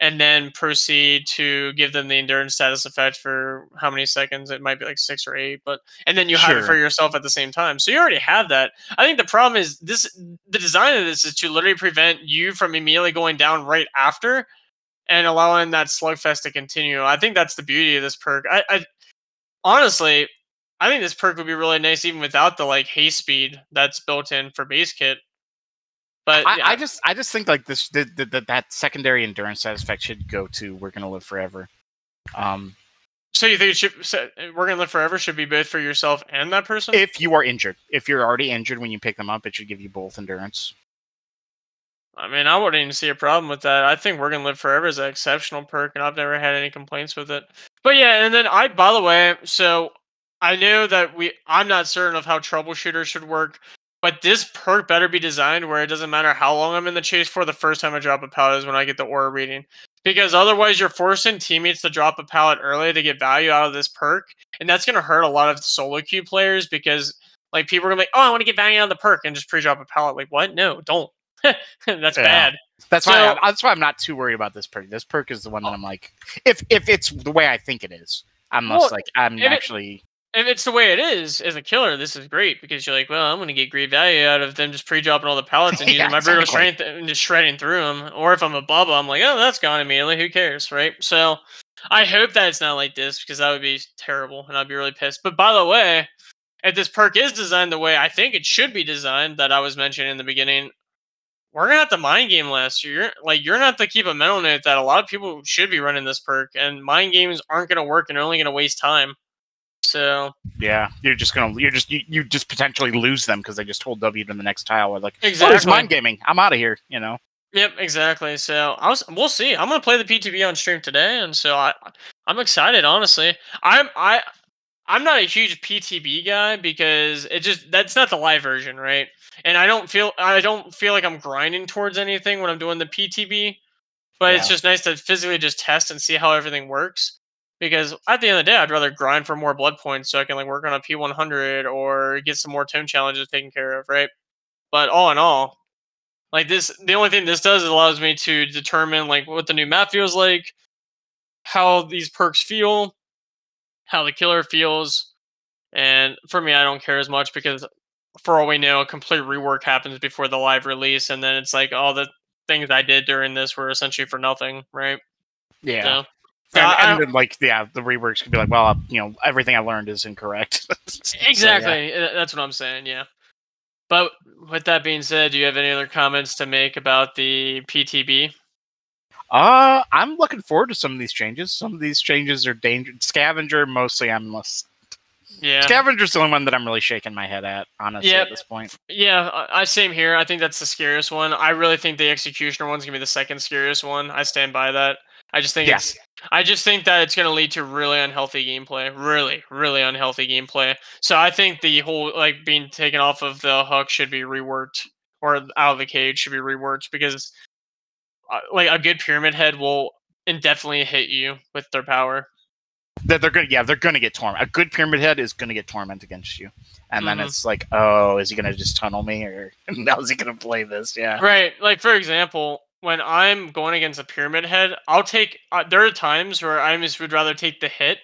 and then proceed to give them the endurance status effect for how many seconds? It might be like six or eight, but and then you have it for yourself at the same time. So you already have that. I think the problem is this the design of this is to literally prevent you from immediately going down right after and allowing that slugfest to continue. I think that's the beauty of this perk. I, I honestly I think this perk would be really nice even without the like haste speed that's built in for base kit. But I, yeah, I just I just think like this the, the, the, that secondary endurance aspect should go to we're to live forever. Um, so you think it should so we're gonna live forever should be both for yourself and that person? if you are injured, if you're already injured when you pick them up, it should give you both endurance. I mean, I wouldn't even see a problem with that. I think we're gonna live forever is an exceptional perk, and I've never had any complaints with it. But yeah, and then I, by the way, so I know that we, I'm not certain of how troubleshooter should work, but this perk better be designed where it doesn't matter how long I'm in the chase for. The first time I drop a pallet is when I get the aura reading, because otherwise you're forcing teammates to drop a pallet early to get value out of this perk, and that's gonna hurt a lot of solo queue players because like people are gonna be like, oh, I want to get value out of the perk and just pre-drop a pallet. Like what? No, don't. that's Yeah. bad. That's why I'm, that's why I'm not too worried about this perk. This perk is the one that oh. I'm like, if if it's the way I think it is, I'm Well, like I'm if it- actually if it's the way it is as a killer, this is great because you're like, well, I'm going to get great value out of them just pre-dropping all the pallets and Yeah, using my brutal strength and just shredding through them. Or if I'm a bubba, I'm like, oh, that's gone immediately. Who cares, right? So I hope that it's not like this because that would be terrible and I'd be really pissed. But by the way, if this perk is designed the way I think it should be designed, that I was mentioning in the beginning, we're gonna have to mind game last year. You're, like you're gonna have to keep a mental note that a lot of people should be running this perk, and mind games aren't gonna work and only gonna waste time. So yeah. You're just gonna you're just you, you just potentially lose them because they just hold W to the next tile. Or like, oh, exactly. it's mind gaming. I'm out of here. You know. Yep, exactly. So I was, we'll see. I'm gonna play the PTB on stream today, and so I, I'm excited. Honestly, I'm I, I'm not a huge PTB guy because it just that's not the live version, right? And I don't feel I don't feel like I'm grinding towards anything when I'm doing the PTB, but it's just nice to physically just test and see how everything works. Because at the end of the day, I'd rather grind for more blood points so I can like work on a P100 or get some more tome challenges taken care of, right? But all in all, like this, the only thing this does is allows me to determine like what the new map feels like, how these perks feel, how the killer feels, and for me, I don't care as much because for all we know, a complete rework happens before the live release, and then it's like all the things I did during this were essentially for nothing, right? Yeah. So, And, and then, like yeah, the reworks could be like, well, you know, everything I learned is incorrect. So, yeah. exactly, uh, that's what I'm saying. Yeah. But with that being said, do you have any other comments to make about the PTB? Uh, I'm looking forward to some of these changes. Some of these changes are dangerous. Scavenger, mostly, I'm less. Yeah. Scavenger's the only one that I'm really shaking my head at, honestly, Yeah. at this point. Yeah, I I- same here. I think that's the scariest one. I really think the executioner one's gonna be the second scariest one. I stand by that. I just think Yeah. it's. I just think that it's gonna lead to really unhealthy gameplay. Really, really unhealthy gameplay. So I think the whole like being taken off of the hook should be reworked, or out of the cage should be reworked because, uh, like a good pyramid head will indefinitely hit you with their power. That they're gonna, yeah, they're gonna get torment. A good pyramid head is gonna get torment against you, and then Mhm. it's like, oh, is he gonna just tunnel me, or how's he gonna play this? Yeah, Right. Like for example, when I'm going against a pyramid head, I'll take. Uh, there are times where I just would rather take the hit,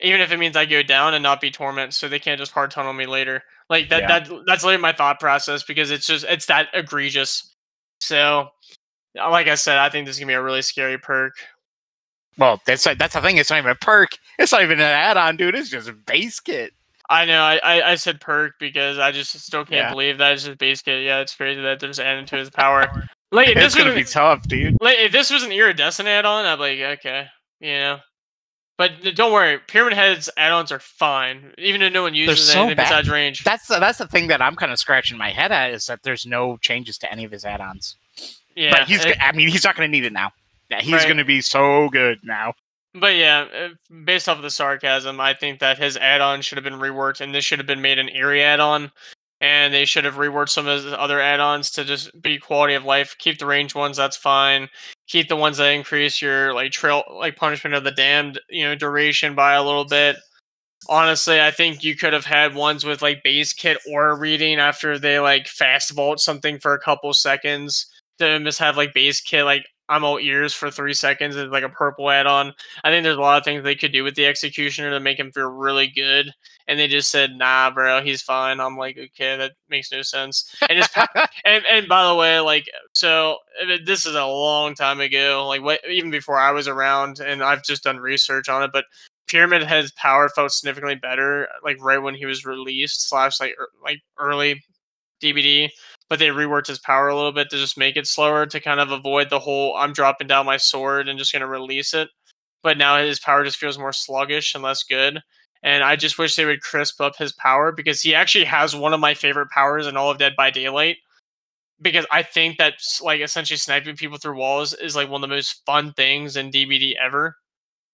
even if it means I go down and not be torment, so they can't just hard tunnel me later. Like that. Yeah. That that's literally my thought process because it's just it's that egregious. So, like I said, I think this is gonna be a really scary perk. Well, that's that's the thing. It's not even a perk. It's not even an add-on, dude. It's just a base kit. I know. I, I, I said perk because I just still can't Yeah. believe that it's just base kit. Yeah, it's crazy that they're just adding to his power. Like if this gonna was be tough, dude. like if this was an iridescent add-on, I'd be like, okay, you know. But don't worry, Pyramid Heads add-ons are fine, even if no one uses so anything bad. besides range. That's the, that's the thing that I'm kind of scratching my head at is that there's no changes to any of his add-ons. yeah, but he's. it- I mean, he's not going to need it now. Yeah, he's Right. going to be so good now. But yeah, based off of the sarcasm, I think that his add-on should have been reworked, and this should have been made an eerie add-on, and they should have reworked some of his other add-ons to just be quality of life. Keep the range ones, that's fine. Keep the ones that increase your like trail, like punishment of the damned, you know, duration by a little bit. Honestly, I think you could have had ones with like base kit or reading after they like fast vault something for a couple seconds. To just have like base kit like I'm all ears for three seconds is like a purple add-on. I think there's a lot of things they could do with the executioner to make him feel really good, and they just said, "Nah, bro, he's fine." I'm like, okay, that makes no sense. And pa- and and by the way, like, so this is a long time ago, like what even before I was around, and I've just done research on it, but. Pyramid Head's power felt significantly better, like right when he was released, slash like er, like early DBD but they reworked his power a little bit to just make it slower to kind of avoid the whole I'm dropping down my sword and just going to release it. But now his power just feels more sluggish and less good. And I just wish they would crisp up his power because he actually has one of my favorite powers in all of Dead by Daylight. Because I think that like essentially sniping people through walls is like one of the most fun things in DBD ever.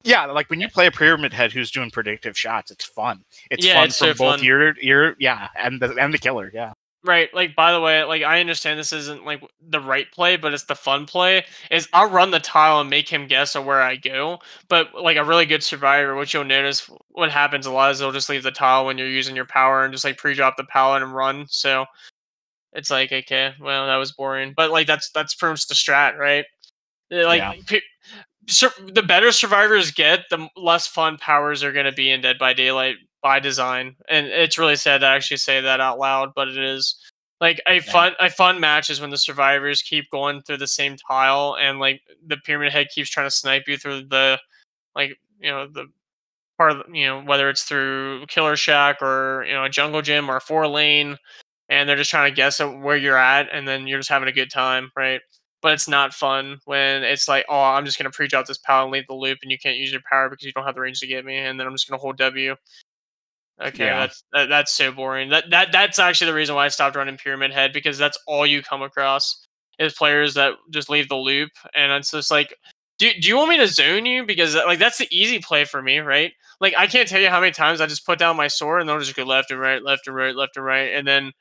yeah, like when you play a pyramid head who's doing predictive shots, it's fun. It's Yeah, fun it's from so both fun. your your yeah, and the and the killer. Yeah, Right. Like, by the way, like I understand this isn't like the right play, but it's the fun play. Is I'll run the tile and make him guess where I go. But like a really good survivor, what you'll notice what happens a lot is they'll just leave the tile when you're using your power and just like pre-drop the pallet and run. So it's like okay, well that was boring, but like that's that's pretty much the strat, right? Uh, Like Yeah. pe- the better survivors get, the less fun powers are going to be in Dead by Daylight by design. And it's really sad to actually say that out loud, but it is. Like a fun a fun match is when the survivors keep going through the same tile and like the pyramid head keeps trying to snipe you through the like you know the part of the- you know whether it's through killer shack or you know a jungle gym or a four lane and they're just trying to guess at where you're at and then you're just having a good time right but it's not fun when it's like oh i'm just going to pre-drop this power and leave the loop and you can't use your power because you don't have the range to get me and then i'm just going to hold w okay Yeah. that's that, that's so boring that, that that's actually the reason why i stopped running pyramid head because that's all you come across is players that just leave the loop and it's just like do, do you want me to zone you because uh, like that's the easy play for me right like I can't tell you how many times I just put down my sword and they'll just go left and right, left and right, left and right, and then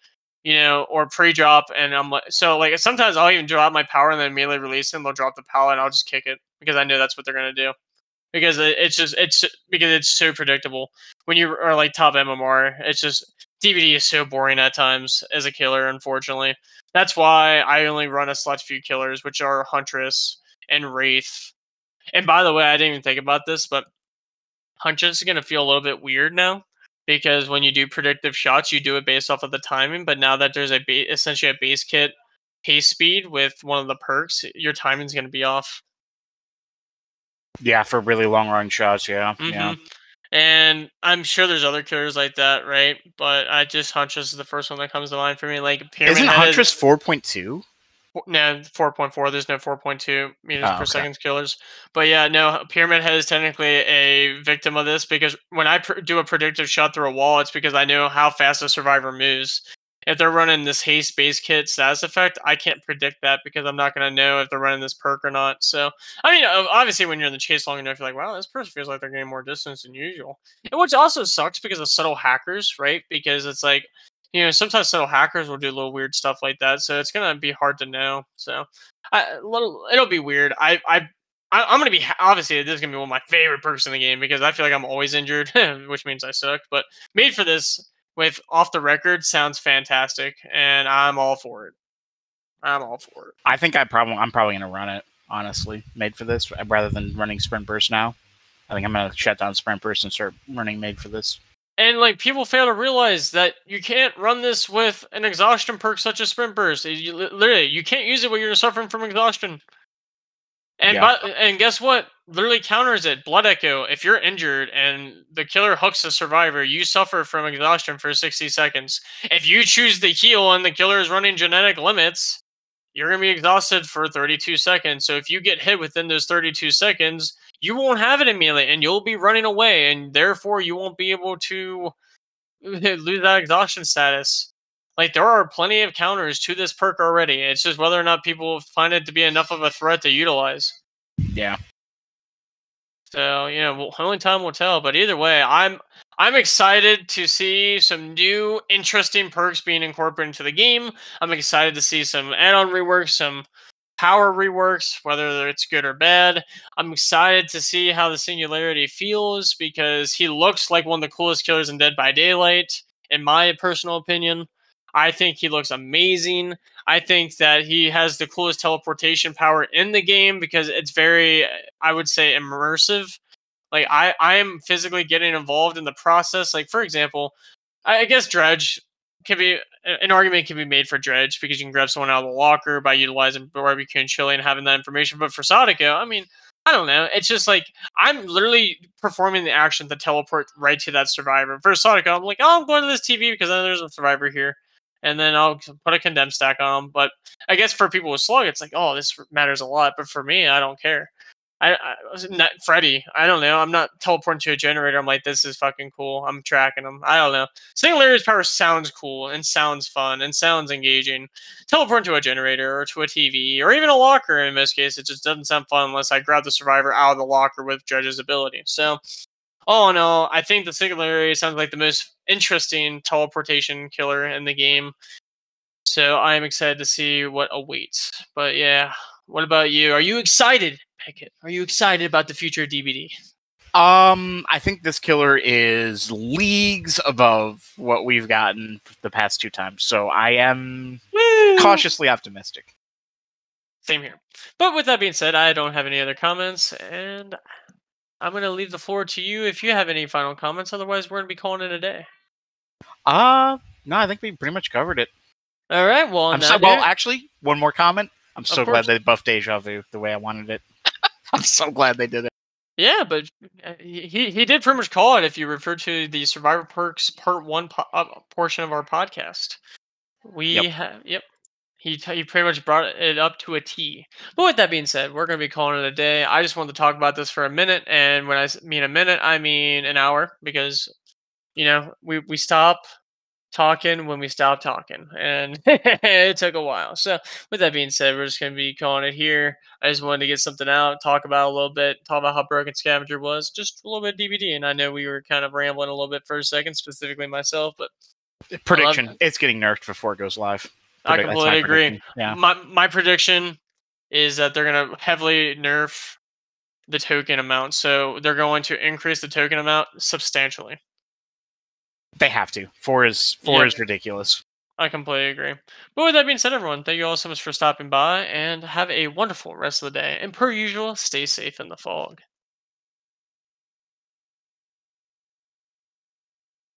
you know, or pre-drop, and I'm like, so like sometimes I'll even drop my power and then immediately release them. They'll drop the power, and I'll just kick it because I know that's what they're gonna do. Because it's just it's because it's so predictable when you are like top MMR. It's just DBD is so boring at times as a killer. Unfortunately, that's why I only run a select few killers, which are Huntress and Wraith. And by the way, I didn't even think about this, but Huntress is to feel a little bit weird now because when you do predictive shots, you do it based off of the timing. But now that there's a ba- essentially a base kit pace speed with one of the perks, your timing's going to be off. Yeah, for really long run shots. Yeah, yeah. Mhm. And I'm sure there's other killers like that, right? But I just Huntress is the first one that comes to mind for me. Like Pyramid Isn't Huntress four point two? no, four point four. There's no four point two meters Oh, per okay. second killers. But yeah, no, Pyramid Head is technically a victim of this because when I pr- do a predictive shot through a wall, it's because I know how fast a survivor moves. If they're running this haste base kit status effect, I can't predict that because I'm not going to know if they're running this perk or not. So, I mean, obviously, when you're in the chase long enough, you're like, wow, this person feels like they're getting more distance than usual. And which also sucks because of subtle hackers, right? Because it's like, you know, sometimes subtle hackers will do little weird stuff like that. So it's gonna be hard to know. So, I, little, it'll be weird. I, I, I I'm gonna be obviously this is gonna be one of my favorite perks in the game because I feel like I'm always injured, which means I suck. But made for this, with off the record sounds fantastic, and I'm all for it. I'm all for it. I think I probably I'm probably gonna run it honestly, made for this uh, rather than running sprint burst now. I think I'm gonna shut down sprint burst and start running made for this. And like people fail to realize that you can't run this with an exhaustion perk such as sprint burst. You, literally, you can't use it when you're suffering from exhaustion. And Yeah. but, and guess what? Literally counters it. Blood Echo. If you're injured and the killer hooks the survivor, you suffer from exhaustion for 60 seconds. If you choose the heal and the killer is running genetic limits, you're gonna be exhausted for 32 seconds. So if you get hit within those 32 seconds, you won't have it immediately, and you'll be running away, and therefore you won't be able to lose that exhaustion status. Like there are plenty of counters to this perk already. It's just whether or not people find it to be enough of a threat to utilize. Yeah. So you know, only time will tell. But either way, I'm I'm excited to see some new interesting perks being incorporated into the game. I'm excited to see some add-on reworks, some power reworks, whether it's good or bad. I'm excited to see how the Singularity feels because he looks like one of the coolest killers in Dead by Daylight, in my personal opinion. I think he looks amazing. I think that he has the coolest teleportation power in the game because it's very, I would say, immersive. Like I, I am physically getting involved in the process. Like for example, I, I guess Dredge can be an argument can be made for Dredge because you can grab someone out of the locker by utilizing barbecue and chili and having that information. But for Sadako, I mean, I don't know. It's just like I'm literally performing the action to teleport right to that survivor. For Sadako, I'm like, oh, I'm going to this TV because there's a survivor here, and then I'll put a condemn stack on them. But I guess for people with slug, it's like, oh, this matters a lot. But for me, I don't care. I, I not Freddy. I don't know. I'm not teleporting to a generator. I'm like, this is fucking cool. I'm tracking them. I don't know. Singularity's power sounds cool and sounds fun and sounds engaging. Teleporting to a generator or to a TV or even a locker in this case, it just doesn't sound fun unless I grab the survivor out of the locker with Dredge's ability. So, all in all, I think the Singularity sounds like the most interesting teleportation killer in the game. So I am excited to see what awaits. But yeah, what about you? Are you excited, Beckett? Are you excited about the future of DBD? Um, I think this killer is leagues above what we've gotten the past two times, so I am cautiously optimistic. Same here. But with that being said, I don't have any other comments, and I'm going to leave the floor to you if you have any final comments. Otherwise, we're going to be calling it a day. Uh no, I think we pretty much covered it. All right. Well, I'm so, well, actually, one more comment. I'm so glad they buffed Deja Vu the way I wanted it. I'm so glad they did it. Yeah, but uh, he he- he did pretty much call it if you refer to the Survivor Perks Part One po- uh, portion of our podcast. We Yep. have yep. He t- he pretty much brought it up to a T. But with that being said, we're gonna be calling it a day. I just wanted to talk about this for a minute, and when I mean a minute, I mean an hour because you know we we stop talking when we stop talking, and it took a while. So with that being said, we're just gonna be calling it here. I just wanted to get something out, talk about a little bit, talk about how broken Scavenger was, just a little bit DBD. And I know we were kind of rambling a little bit for a second, specifically myself, but Prediction: It's getting nerfed before it goes live. I completely agree. Yeah. my my prediction is that they're gonna heavily nerf the token amount. So they're going to increase the token amount substantially. They have to. Four is four Yeah. is ridiculous. I completely agree. But with that being said, everyone, thank you all so much for stopping by and have a wonderful rest of the day. And per usual, stay safe in the fog.